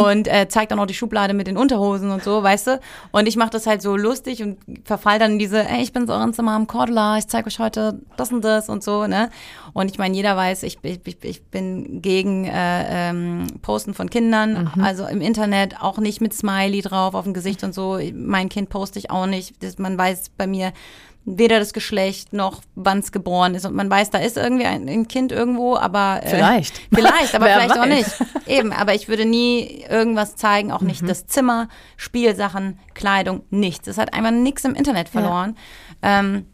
und äh, zeigt auch noch die Schublade mit den Unterhosen und so, weißt du? Und ich mache das halt so lustig und verfall dann in diese, ey, ich bin's euren Zimmer am Cordula, ich zeige euch heute das und das und so, ne? Und ich meine, jeder weiß, ich, ich, ich- ich bin gegen äh, ähm, Posten von Kindern, also im Internet auch nicht mit Smiley drauf auf dem Gesicht und so. Mein Kind poste ich auch nicht. Das, man weiß bei mir weder das Geschlecht noch wann es geboren ist und man weiß, da ist irgendwie ein, ein Kind irgendwo, aber äh, Vielleicht. vielleicht, aber vielleicht auch weiß. nicht. Eben, aber ich würde nie irgendwas zeigen, auch Mhm. nicht das Zimmer, Spielsachen, Kleidung, nichts. Es hat einfach nichts im Internet verloren. Ähm,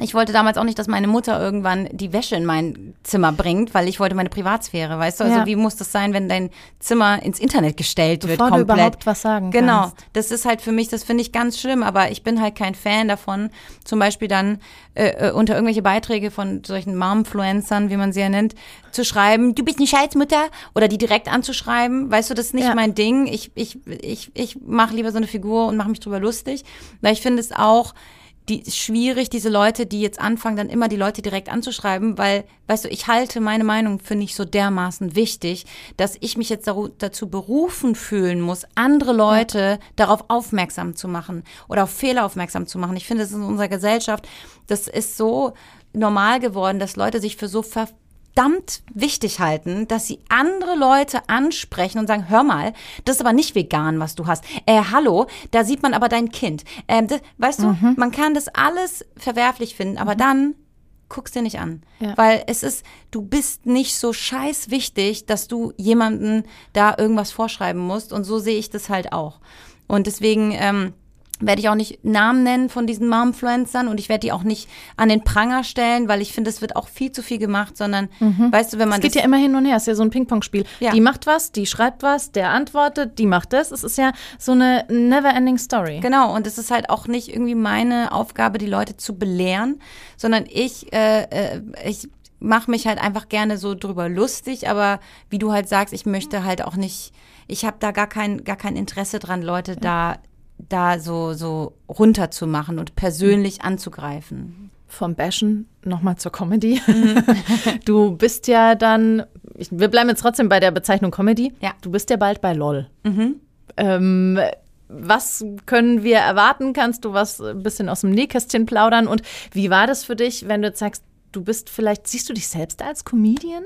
ich wollte damals auch nicht, dass meine Mutter irgendwann die Wäsche in mein Zimmer bringt, weil ich wollte meine Privatsphäre, weißt du? Also Ja. wie muss das sein, wenn dein Zimmer ins Internet gestellt Bevor wird du komplett? überhaupt was sagen Genau, kannst. das ist halt für mich, das finde ich ganz schlimm, aber ich bin halt kein Fan davon, zum Beispiel dann äh, äh, unter irgendwelche Beiträge von solchen Momfluencern, wie man sie ja nennt, zu schreiben, du bist eine Scheißmutter oder die direkt anzuschreiben, weißt du, das ist nicht Ja. mein Ding. Ich, ich, ich, ich mache lieber so eine Figur und mache mich drüber lustig, weil ich finde es auch die schwierig, diese Leute, die jetzt anfangen, dann immer die Leute direkt anzuschreiben, weil, weißt du, ich halte meine Meinung für nicht so dermaßen wichtig, dass ich mich jetzt dazu berufen fühlen muss, andere Leute ja. darauf aufmerksam zu machen oder auf Fehler aufmerksam zu machen. Ich finde, das ist in unserer Gesellschaft, das ist so normal geworden, dass Leute sich für so ver verdammt wichtig halten, dass sie andere Leute ansprechen und sagen, hör mal, das ist aber nicht vegan, was du hast. Äh, hallo, da sieht man aber dein Kind. Ähm, das, weißt du, mhm. man kann das alles verwerflich finden, aber mhm. dann guck's dir nicht an. Ja. Weil es ist, du bist nicht so scheiß wichtig, dass du jemanden da irgendwas vorschreiben musst. Und so sehe ich das halt auch. Und deswegen, ähm, werde ich auch nicht Namen nennen von diesen Momfluencern und ich werde die auch nicht an den Pranger stellen, weil ich finde, es wird auch viel zu viel gemacht, sondern mhm. weißt du, wenn man es geht ja immer hin und her, es ist ja so ein Ping-Pong-Spiel. Ja. Die macht was, die schreibt was, der antwortet, die macht das. Es ist ja so eine never-ending Story. Genau und es ist halt auch nicht irgendwie meine Aufgabe, die Leute zu belehren, sondern ich, äh, äh, ich mache mich halt einfach gerne so drüber lustig, aber wie du halt sagst, ich möchte halt auch nicht ich habe da gar kein, gar kein Interesse dran, Leute da da so, so runterzumachen und persönlich anzugreifen. Vom Bashen nochmal zur Comedy. Mhm. Du bist ja dann, ich, wir bleiben jetzt trotzdem bei der Bezeichnung Comedy. Ja. Du bist ja bald bei LOL. Mhm. Ähm, was können wir erwarten? Kannst du was ein bisschen aus dem Nähkästchen plaudern? Und wie war das für dich, wenn du jetzt sagst, du bist vielleicht, siehst du dich selbst als Comedian?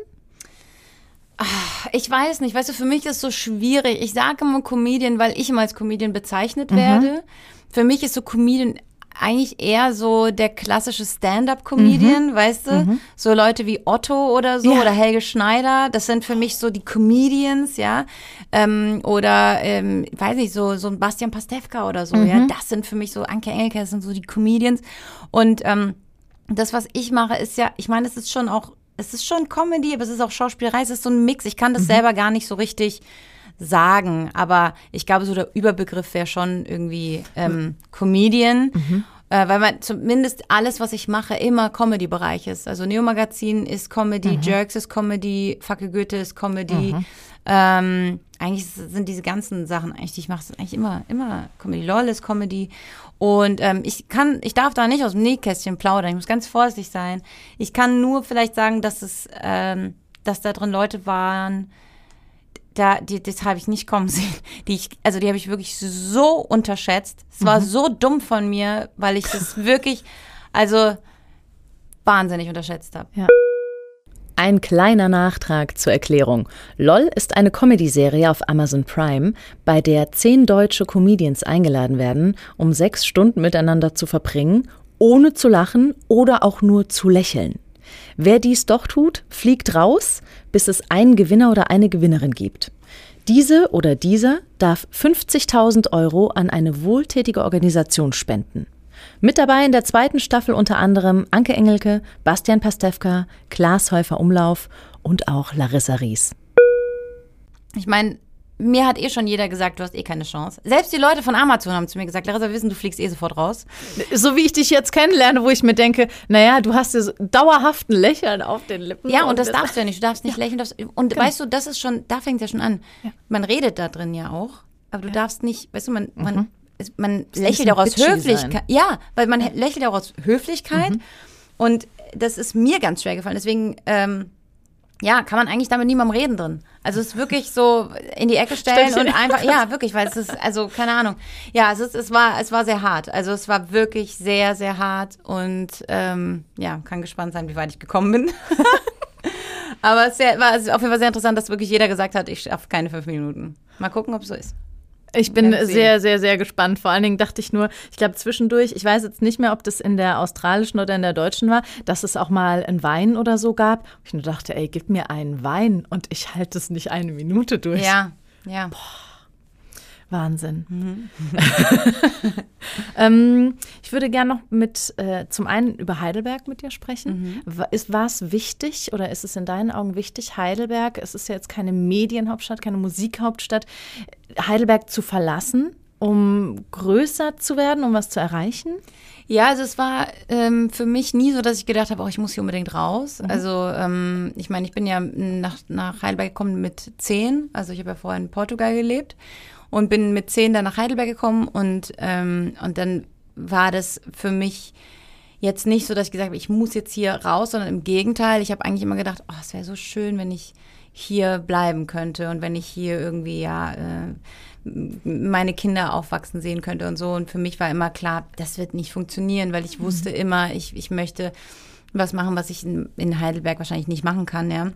Ich weiß nicht, weißt du, für mich ist es so schwierig. Ich sage immer Comedian, weil ich immer als Comedian bezeichnet mhm. werde. Für mich ist so Comedian eigentlich eher so der klassische Stand-up-Comedian, mhm. weißt du? Mhm. So Leute wie Otto oder so ja. oder Helge Schneider, das sind für mich so die Comedians, ja. Ähm, oder, ähm, weiß nicht, so, so ein Bastian Pastewka oder so, mhm. ja. Das sind für mich so, Anke Engelke, das sind so die Comedians. Und ähm, das, was ich mache, ist ja, ich meine, es ist schon auch es ist schon Comedy, aber es ist auch Schauspielerei, es ist so ein Mix. Ich kann das mhm. selber gar nicht so richtig sagen, aber ich glaube, so der Überbegriff wäre schon irgendwie ähm, Comedian. Mhm. Äh, weil man zumindest alles, was ich mache, immer Comedy-Bereich ist. Also Neo Magazin ist Comedy, mhm. Jerks ist Comedy, Facke Goethe ist Comedy. Mhm. Ähm, eigentlich sind diese ganzen Sachen, eigentlich, ich mache es eigentlich immer, immer Comedy. LOL ist Comedy. Und ähm, ich kann, ich darf da nicht aus dem Nähkästchen plaudern. Ich muss ganz vorsichtig sein. Ich kann nur vielleicht sagen, dass es, ähm, dass da drin Leute waren, da, die, das habe ich nicht kommen sehen. Die ich, also die habe ich wirklich so unterschätzt. Es war mhm. so dumm von mir, weil ich das wirklich, also wahnsinnig unterschätzt habe. Ja. Ein kleiner Nachtrag zur Erklärung. LOL ist eine Comedy-Serie auf Amazon Prime, bei der zehn deutsche Comedians eingeladen werden, um sechs Stunden miteinander zu verbringen, ohne zu lachen oder auch nur zu lächeln. Wer dies doch tut, fliegt raus, bis es einen Gewinner oder eine Gewinnerin gibt. Diese oder dieser darf 50.000 Euro an eine wohltätige Organisation spenden. Mit dabei in der zweiten Staffel unter anderem Anke Engelke, Bastian Pastewka, Klaas Häufer Umlauf und auch Larissa Ries. Ich meine, mir hat eh schon jeder gesagt, du hast eh keine Chance. Selbst die Leute von Amazon haben zu mir gesagt, Larissa, wir wissen, du fliegst eh sofort raus. So wie ich dich jetzt kennenlerne, wo ich mir denke, naja, du hast ja so dauerhaft ein Lächeln auf den Lippen. Ja, und, und das darfst du ja nicht. Du darfst nicht ja. lächeln. Darfst, und genau. weißt du, das ist schon, da fängt es ja schon an. Ja. Man redet da drin ja auch, aber du ja. darfst nicht, weißt du, man, mhm. Man lächelt auch aus Höflichkeit. Sein. Ja, weil man lächelt auch aus Höflichkeit. Mhm. Und das ist mir ganz schwer gefallen. Deswegen, ähm, ja, kann man eigentlich damit niemandem reden drin. Also es ist wirklich so in die Ecke stellen und einfach, ja, wirklich, weil es ist, also keine Ahnung. Ja, es ist, es war, es war sehr hart. Also es war wirklich sehr, sehr hart und ähm, ja, kann gespannt sein, wie weit ich gekommen bin. Aber es war auf jeden Fall sehr interessant, dass wirklich jeder gesagt hat, ich schaffe keine fünf Minuten. Mal gucken, ob es so ist. Ich bin sehr, sehr, sehr gespannt. Vor allen Dingen dachte ich nur, ich glaube zwischendurch, ich weiß jetzt nicht mehr, ob das in der australischen oder in der deutschen war, dass es auch mal einen Wein oder so gab. Ich nur dachte, ey, gib mir einen Wein und ich halte es nicht eine Minute durch. Ja, ja. Boah. Wahnsinn. Mhm. ähm, ich würde gerne noch mit äh, zum einen über Heidelberg mit dir sprechen. Mhm. Ist, war es wichtig oder ist es in deinen Augen wichtig, Heidelberg, es ist ja jetzt keine Medienhauptstadt, keine Musikhauptstadt, Heidelberg zu verlassen, um größer zu werden, um was zu erreichen? Ja, also es war ähm, für mich nie so, dass ich gedacht habe, oh, ich muss hier unbedingt raus. Mhm. Also ähm, ich meine, ich bin ja nach, nach Heidelberg gekommen mit zehn. Also ich habe ja vorher in Portugal gelebt und bin mit zehn dann nach Heidelberg gekommen und, ähm, und dann war das für mich jetzt nicht so, dass ich gesagt habe, ich muss jetzt hier raus, sondern im Gegenteil. Ich habe eigentlich immer gedacht, oh, es wäre so schön, wenn ich hier bleiben könnte und wenn ich hier irgendwie ja äh, meine Kinder aufwachsen sehen könnte und so. Und für mich war immer klar, das wird nicht funktionieren, weil ich wusste mhm. immer, ich, ich möchte was machen, was ich in, in Heidelberg wahrscheinlich nicht machen kann, ja.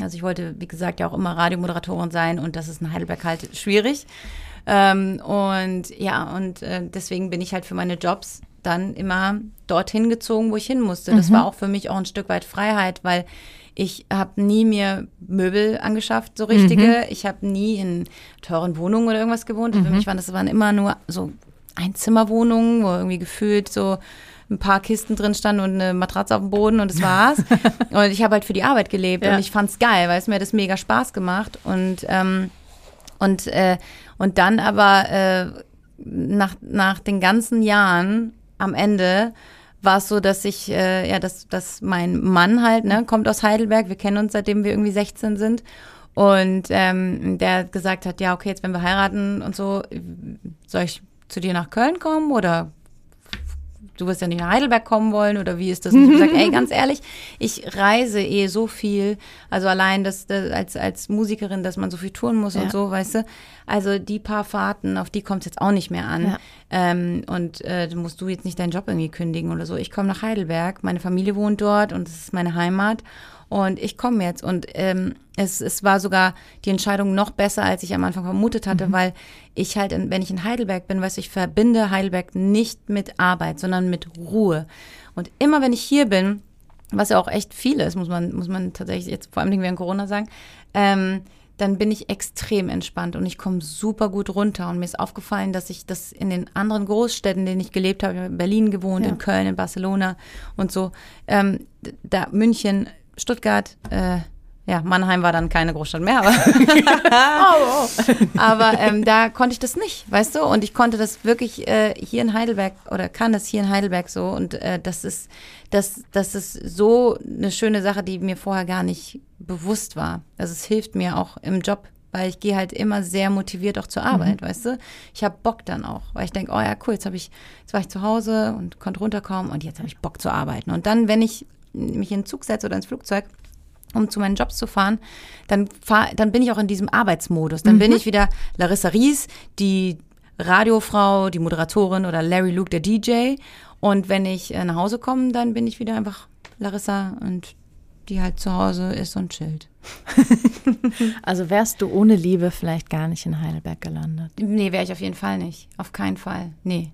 Also ich wollte, wie gesagt, ja auch immer Radiomoderatorin sein und das ist in Heidelberg halt schwierig. Ähm, und ja, und äh, deswegen bin ich halt für meine Jobs dann immer dorthin gezogen, wo ich hin musste. Das mhm. war auch für mich auch ein Stück weit Freiheit, weil ich habe nie mir Möbel angeschafft, so richtige. Mhm. Ich habe nie in teuren Wohnungen oder irgendwas gewohnt. Mhm. Für mich waren das waren immer nur so Einzimmerwohnungen, wo irgendwie gefühlt so ein paar Kisten drin standen und eine Matratze auf dem Boden und das war's. und ich habe halt für die Arbeit gelebt ja. und ich fand's geil, weil es mir das mega Spaß gemacht und ähm, und äh, und dann aber äh, nach nach den ganzen Jahren am Ende war es so, dass ich, äh, ja, dass, dass mein Mann halt, ne, kommt aus Heidelberg, wir kennen uns seitdem wir irgendwie 16 sind. Und ähm, der gesagt hat, ja, okay, jetzt wenn wir heiraten und so, soll ich zu dir nach Köln kommen oder du wirst ja nicht nach Heidelberg kommen wollen oder wie ist das? Und ich habe gesagt, ey, ganz ehrlich, ich reise eh so viel, also allein das, das als, als Musikerin, dass man so viel tun muss ja. und so, weißt du. Also die paar Fahrten, auf die kommt es jetzt auch nicht mehr an. Ja. Ähm, und äh, musst du jetzt nicht deinen Job irgendwie kündigen oder so. Ich komme nach Heidelberg, meine Familie wohnt dort und es ist meine Heimat. Und ich komme jetzt. Und ähm, es, es war sogar die Entscheidung noch besser, als ich am Anfang vermutet hatte, mhm. weil ich halt, in, wenn ich in Heidelberg bin, weißt du, ich verbinde Heidelberg nicht mit Arbeit, sondern mit Ruhe. Und immer wenn ich hier bin, was ja auch echt viel ist, muss man, muss man tatsächlich jetzt vor allem während Corona sagen, ähm, dann bin ich extrem entspannt und ich komme super gut runter. Und mir ist aufgefallen, dass ich das in den anderen Großstädten, in denen ich gelebt habe, in Berlin gewohnt, ja. in Köln, in Barcelona und so, ähm, da München, Stuttgart, äh, ja, Mannheim war dann keine Großstadt mehr, aber, oh, oh. aber ähm, da konnte ich das nicht, weißt du? Und ich konnte das wirklich äh, hier in Heidelberg oder kann das hier in Heidelberg so. Und äh, das ist, das, das ist so eine schöne Sache, die mir vorher gar nicht bewusst war. Also es hilft mir auch im Job, weil ich gehe halt immer sehr motiviert auch zur Arbeit, mhm. weißt du? Ich habe Bock dann auch, weil ich denke, oh ja, cool, jetzt habe ich, jetzt war ich zu Hause und konnte runterkommen und jetzt habe ich Bock zu arbeiten. Und dann, wenn ich mich in den Zug setze oder ins Flugzeug, um zu meinen Jobs zu fahren, dann, fahr, dann bin ich auch in diesem Arbeitsmodus. Dann mhm. bin ich wieder Larissa Ries, die Radiofrau, die Moderatorin oder Larry Luke, der DJ. Und wenn ich äh, nach Hause komme, dann bin ich wieder einfach Larissa und die halt zu Hause ist und chillt. also wärst du ohne Liebe vielleicht gar nicht in Heidelberg gelandet? Nee, wäre ich auf jeden Fall nicht. Auf keinen Fall. Nee.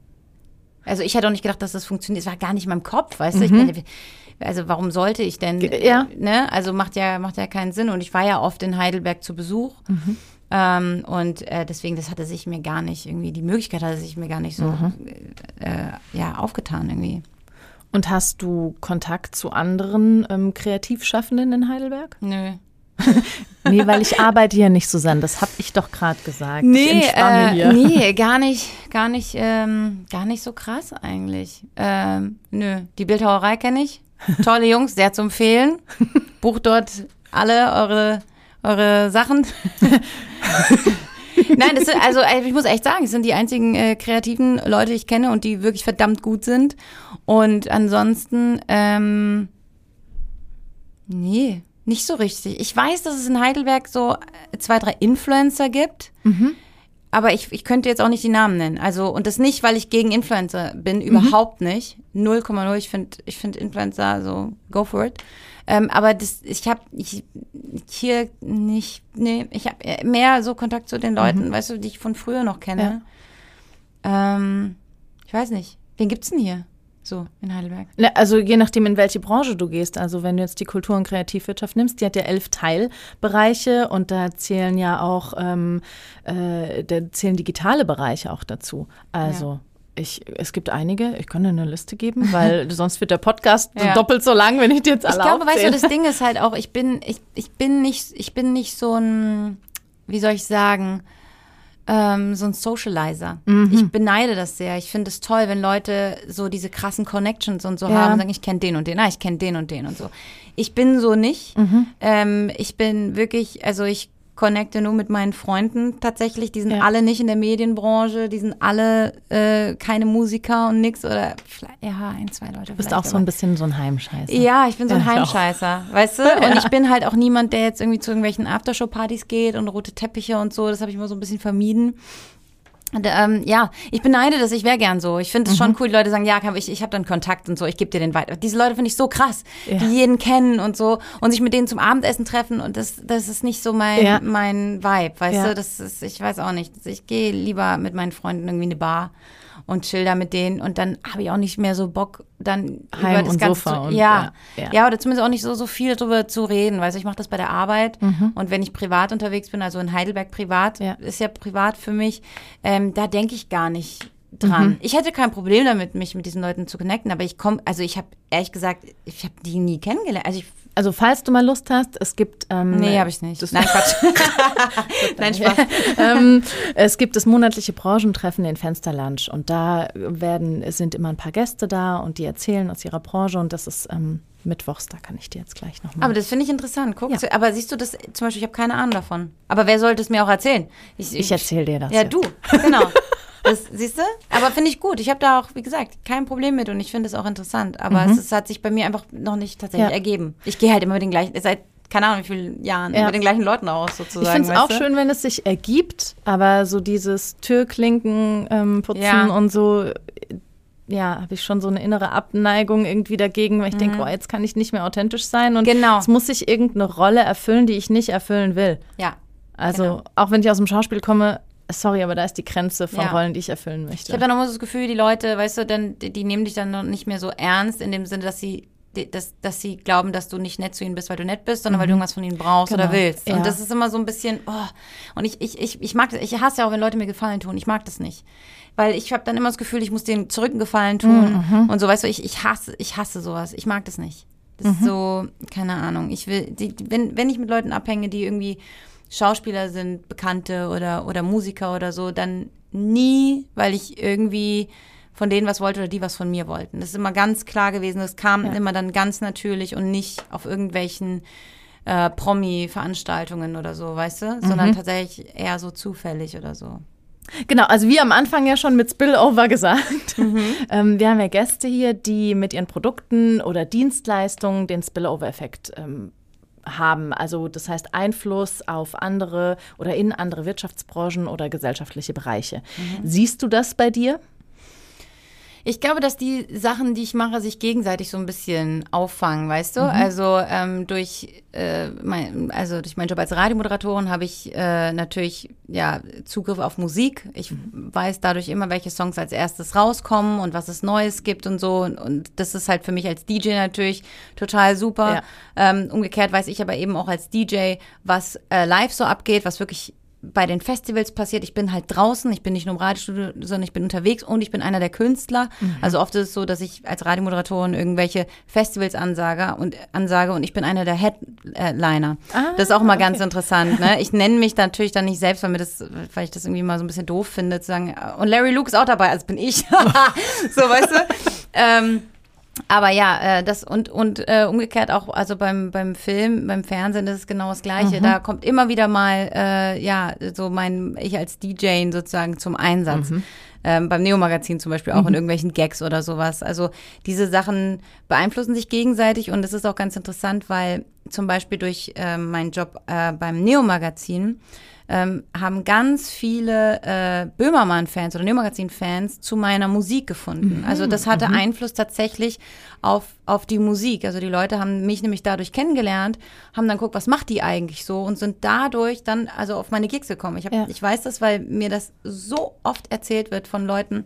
Also ich hätte auch nicht gedacht, dass das funktioniert. Es war gar nicht in meinem Kopf, weißt mhm. du? Meine, also warum sollte ich denn? Ja. Ne? Also macht ja, macht ja keinen Sinn. Und ich war ja oft in Heidelberg zu Besuch. Mhm. Ähm, und äh, deswegen, das hatte sich mir gar nicht irgendwie, die Möglichkeit hatte sich mir gar nicht so mhm. äh, ja, aufgetan irgendwie. Und hast du Kontakt zu anderen ähm, Kreativschaffenden in Heidelberg? Nö. nee, weil ich arbeite hier nicht, Susanne. Das habe ich doch gerade gesagt. Nee, äh, nee, gar nicht, gar nicht, ähm, gar nicht so krass eigentlich. Ähm, nö, die Bildhauerei kenne ich. Tolle Jungs, sehr zu empfehlen. Bucht dort alle eure, eure Sachen. Nein, das sind, also ich muss echt sagen, es sind die einzigen äh, kreativen Leute, die ich kenne und die wirklich verdammt gut sind. Und ansonsten, ähm, nee, nicht so richtig. Ich weiß, dass es in Heidelberg so zwei, drei Influencer gibt. Mhm. Aber ich, ich könnte jetzt auch nicht die Namen nennen. Also, und das nicht, weil ich gegen Influencer bin, mhm. überhaupt nicht. 0,0. Ich finde ich find Influencer so, go for it. Ähm, aber das, ich habe ich, hier nicht, nee, ich habe mehr so Kontakt zu den Leuten, mhm. weißt du, die ich von früher noch kenne. Ja. Ähm, ich weiß nicht. Wen gibt's denn hier? So, in Heidelberg. Also je nachdem, in welche Branche du gehst. Also wenn du jetzt die Kultur- und Kreativwirtschaft nimmst, die hat ja elf Teilbereiche und da zählen ja auch, ähm, äh, da zählen digitale Bereiche auch dazu. Also ja. Ich, es gibt einige, ich kann dir eine Liste geben, weil sonst wird der Podcast ja. doppelt so lang, wenn ich dir jetzt alle Ich glaube, weißt du, das Ding ist halt auch, ich bin, ich, ich bin nicht, ich bin nicht so ein, wie soll ich sagen, ähm, so ein Socializer. Mhm. Ich beneide das sehr. Ich finde es toll, wenn Leute so diese krassen Connections und so ja. haben und sagen, ich kenne den und den, ah, ich kenne den und den und so. Ich bin so nicht. Mhm. Ähm, ich bin wirklich, also ich connecte nur mit meinen Freunden tatsächlich. Die sind Ja. alle nicht in der Medienbranche, die sind alle äh, keine Musiker und nix oder ja, ein, zwei Leute. Du bist auch so ein bisschen so ein Heimscheißer. Ja, ich bin so ein Ja. Heimscheißer, weißt du? Und ich bin halt auch niemand, der jetzt irgendwie zu irgendwelchen Aftershow-Partys geht und rote Teppiche und so. Das habe ich immer so ein bisschen vermieden. Und, ähm, ja, ich beneide das, ich wäre gern so. Ich finde es Mhm. schon cool, die Leute sagen, ja, ich, ich habe dann Kontakt und so, ich gebe dir den weiter. Diese Leute finde ich so krass, Ja. die jeden kennen und so und sich mit denen zum Abendessen treffen und das, das ist nicht so mein, Ja. mein Vibe, weißt Ja. du? Das ist, ich weiß auch nicht. Ich gehe lieber mit meinen Freunden irgendwie in eine Bar und chill da mit denen und dann habe ich auch nicht mehr so Bock, dann Heim über das und Ganze Sofa zu, und- ja, ja, ja, ja. oder zumindest auch nicht so, so viel darüber zu reden. Weißt du, ich mache das bei der Arbeit und wenn ich privat unterwegs bin, also in Heidelberg privat, Ja. ist ja privat für mich, ähm, da denke ich gar nicht dran. Mhm. Ich hätte kein Problem damit, mich mit diesen Leuten zu connecten, aber ich komme, also ich habe ehrlich gesagt, ich habe die nie kennengelernt. Also ich, Also falls du mal Lust hast, es gibt ähm, nee, habe ich nicht. Nein, Quatsch. Nein, Spaß. ähm, es gibt das monatliche Branchentreffen, den Fensterlunch. Und da werden, sind immer ein paar Gäste da und die erzählen aus ihrer Branche. Und das ist ähm, mittwochs, da kann ich dir jetzt gleich nochmal. Aber das finde ich interessant. Guck, Ja. aber siehst du das, zum Beispiel, ich habe keine Ahnung davon. Aber wer sollte es mir auch erzählen? Ich erzähl dir das Ja, jetzt. du, genau. Das, siehst du? Aber finde ich gut. Ich habe da auch, wie gesagt, kein Problem mit und ich finde es auch interessant. Aber es, ist, hat sich bei mir einfach noch nicht tatsächlich Mhm. Ja. ergeben. Ich gehe halt immer mit den gleichen, seit keine Ahnung wie vielen Jahren, Ja. mit den gleichen Leuten aus sozusagen. Ich finde es auch du? schön, wenn es sich ergibt, aber so dieses Türklinken ähm, putzen Ja. und so, ja, habe ich schon so eine innere Abneigung irgendwie dagegen, weil ich denke, oh, jetzt kann ich nicht mehr authentisch sein und Mhm. Genau. es muss sich irgendeine Rolle erfüllen, die ich nicht erfüllen will. Ja. Also Genau. auch wenn ich aus dem Schauspiel komme, sorry, aber da ist die Grenze von Ja. Rollen, die ich erfüllen Ich möchte. habe dann immer so das Gefühl, die Leute, weißt du, dann, die, die nehmen dich dann noch nicht mehr so ernst, in dem Sinne, dass sie, dass, dass sie glauben, dass du nicht nett zu ihnen bist, weil du nett bist, sondern weil du irgendwas von ihnen brauchst Genau. oder willst. Ja. Und das ist immer so ein bisschen, oh. Und ich, ich, ich, ich mag das, ich hasse ja auch, wenn Leute mir Gefallen tun. Ich mag das nicht. Weil ich habe dann immer das Gefühl, ich muss denen zurück einen Gefallen tun. Mhm. Und so, weißt du, ich, ich hasse, ich hasse sowas. Ich mag das nicht. Das ist so, keine Ahnung. Ich will, die, wenn, wenn ich mit Leuten abhänge, die irgendwie Schauspieler sind, Bekannte oder, oder Musiker oder so, dann nie, weil ich irgendwie von denen was wollte oder die was von mir wollten. Das ist immer ganz klar gewesen. Das kam Ja. immer dann ganz natürlich und nicht auf irgendwelchen äh, Promi-Veranstaltungen oder so, weißt du? Sondern tatsächlich eher so zufällig oder so. Genau, also wie am Anfang ja schon mit Spillover gesagt. Mhm. ähm, wir haben ja Gäste hier, die mit ihren Produkten oder Dienstleistungen den Spillover-Effekt ähm, haben. Also das heißt Einfluss auf andere oder in andere Wirtschaftsbranchen oder gesellschaftliche Bereiche. Mhm. Siehst du das bei dir? Ich glaube, dass die Sachen, die ich mache, sich gegenseitig so ein bisschen auffangen, weißt du? Also ähm, durch äh, mein, also durch meinen Job als Radiomoderatorin habe ich äh, natürlich ja Zugriff auf Musik. Ich weiß dadurch immer, welche Songs als erstes rauskommen und was es Neues gibt und so. Und, und das ist halt für mich als DJ natürlich total super. Ja. Ähm, umgekehrt weiß ich aber eben auch als DJ, was äh, live so abgeht, was wirklich bei den Festivals passiert. Ich bin halt draußen, ich bin nicht nur im Radiostudio, sondern ich bin unterwegs und ich bin einer der Künstler. Also oft ist es so, dass ich als Radiomoderatorin irgendwelche Festivals ansage und ansage und ich bin einer der Headliner. das ist auch mal ganz interessant. Ne? Ich nenne mich natürlich dann nicht selbst, weil mir das, weil ich das irgendwie mal so ein bisschen doof finde, zu sagen, und Larry Luke ist auch dabei, also bin ich. so, weißt du? Ähm, aber ja, äh, das und und äh, umgekehrt auch, also beim beim Film, beim Fernsehen ist es genau das Gleiche. Da kommt immer wieder mal äh, ja so mein ich als DJ sozusagen zum Einsatz. Ähm, beim Neo-Magazin zum Beispiel auch in irgendwelchen Gags oder sowas. Also diese Sachen beeinflussen sich gegenseitig und es ist auch ganz interessant, weil zum Beispiel durch ähm, meinen Job äh, beim Neo-Magazin ähm, haben ganz viele äh, Böhmermann-Fans oder Neo-Magazin-Fans zu meiner Musik gefunden. Also das hatte Einfluss tatsächlich auf, auf die Musik. Also die Leute haben mich nämlich dadurch kennengelernt, haben dann geguckt, was macht die eigentlich so und sind dadurch dann also auf meine Gigs gekommen. Ich, hab, Ja. ich weiß das, weil mir das so oft erzählt wird von Leuten,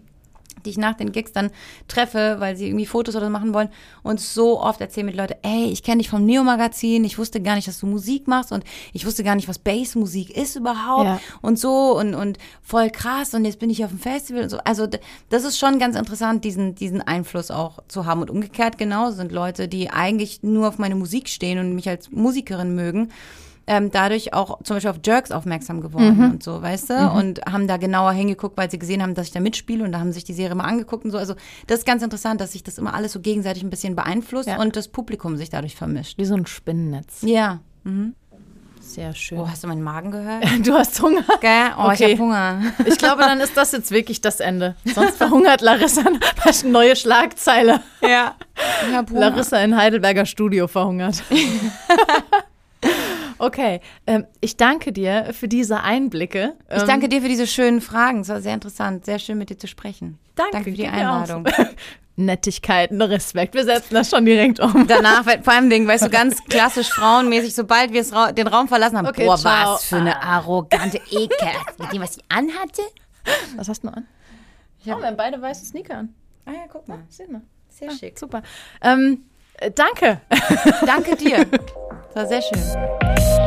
die ich nach den Gigs dann treffe, weil sie irgendwie Fotos oder so machen wollen. Und so oft erzählen mir die Leute, ey, ich kenne dich vom Neo-Magazin, ich wusste gar nicht, dass du Musik machst und ich wusste gar nicht, was Bassmusik ist überhaupt Ja. und so und, und voll krass und jetzt bin ich auf dem Festival und so. Also das ist schon ganz interessant, diesen, diesen Einfluss auch zu haben. Und umgekehrt genau sind Leute, die eigentlich nur auf meine Musik stehen und mich als Musikerin mögen, ähm, dadurch auch zum Beispiel auf Jerks aufmerksam geworden Mhm. und so, weißt du? Und haben da genauer hingeguckt, weil sie gesehen haben, dass ich da mitspiele und da haben sich die Serie mal angeguckt und so. Also das ist ganz interessant, dass sich das immer alles so gegenseitig ein bisschen beeinflusst Ja. und das Publikum sich dadurch vermischt. Wie so ein Spinnennetz. Ja. Sehr schön. Oh, hast du meinen Magen gehört? Du hast Hunger? Gell? Oh, ich Okay. hab Hunger. Ich glaube, dann ist das jetzt wirklich das Ende. Sonst verhungert Larissa. Eine neue Schlagzeile. Ja. Ich. Larissa in Heidelberger Studio verhungert. okay, ähm, ich danke dir für diese Einblicke. Ich danke dir für diese schönen Fragen. Es war sehr interessant. Sehr schön, mit dir zu sprechen. Danke, danke für die. Einladung. Nettigkeit, Respekt. Wir setzen das schon direkt um. Danach, vor allem Ding, weißt du, ganz klassisch frauenmäßig, sobald wir ra den Raum verlassen haben, Okay, boah, ciao. was für eine arrogante Ekel. Mit dem, was sie anhatte? Was hast du noch an? Ich hab- oh, wir haben beide weiße Sneaker an. Ah ja, guck mal. Sieh mal. Sehr Ah, schick. Super. Ähm, äh, danke. Danke dir. Das war sehr schön.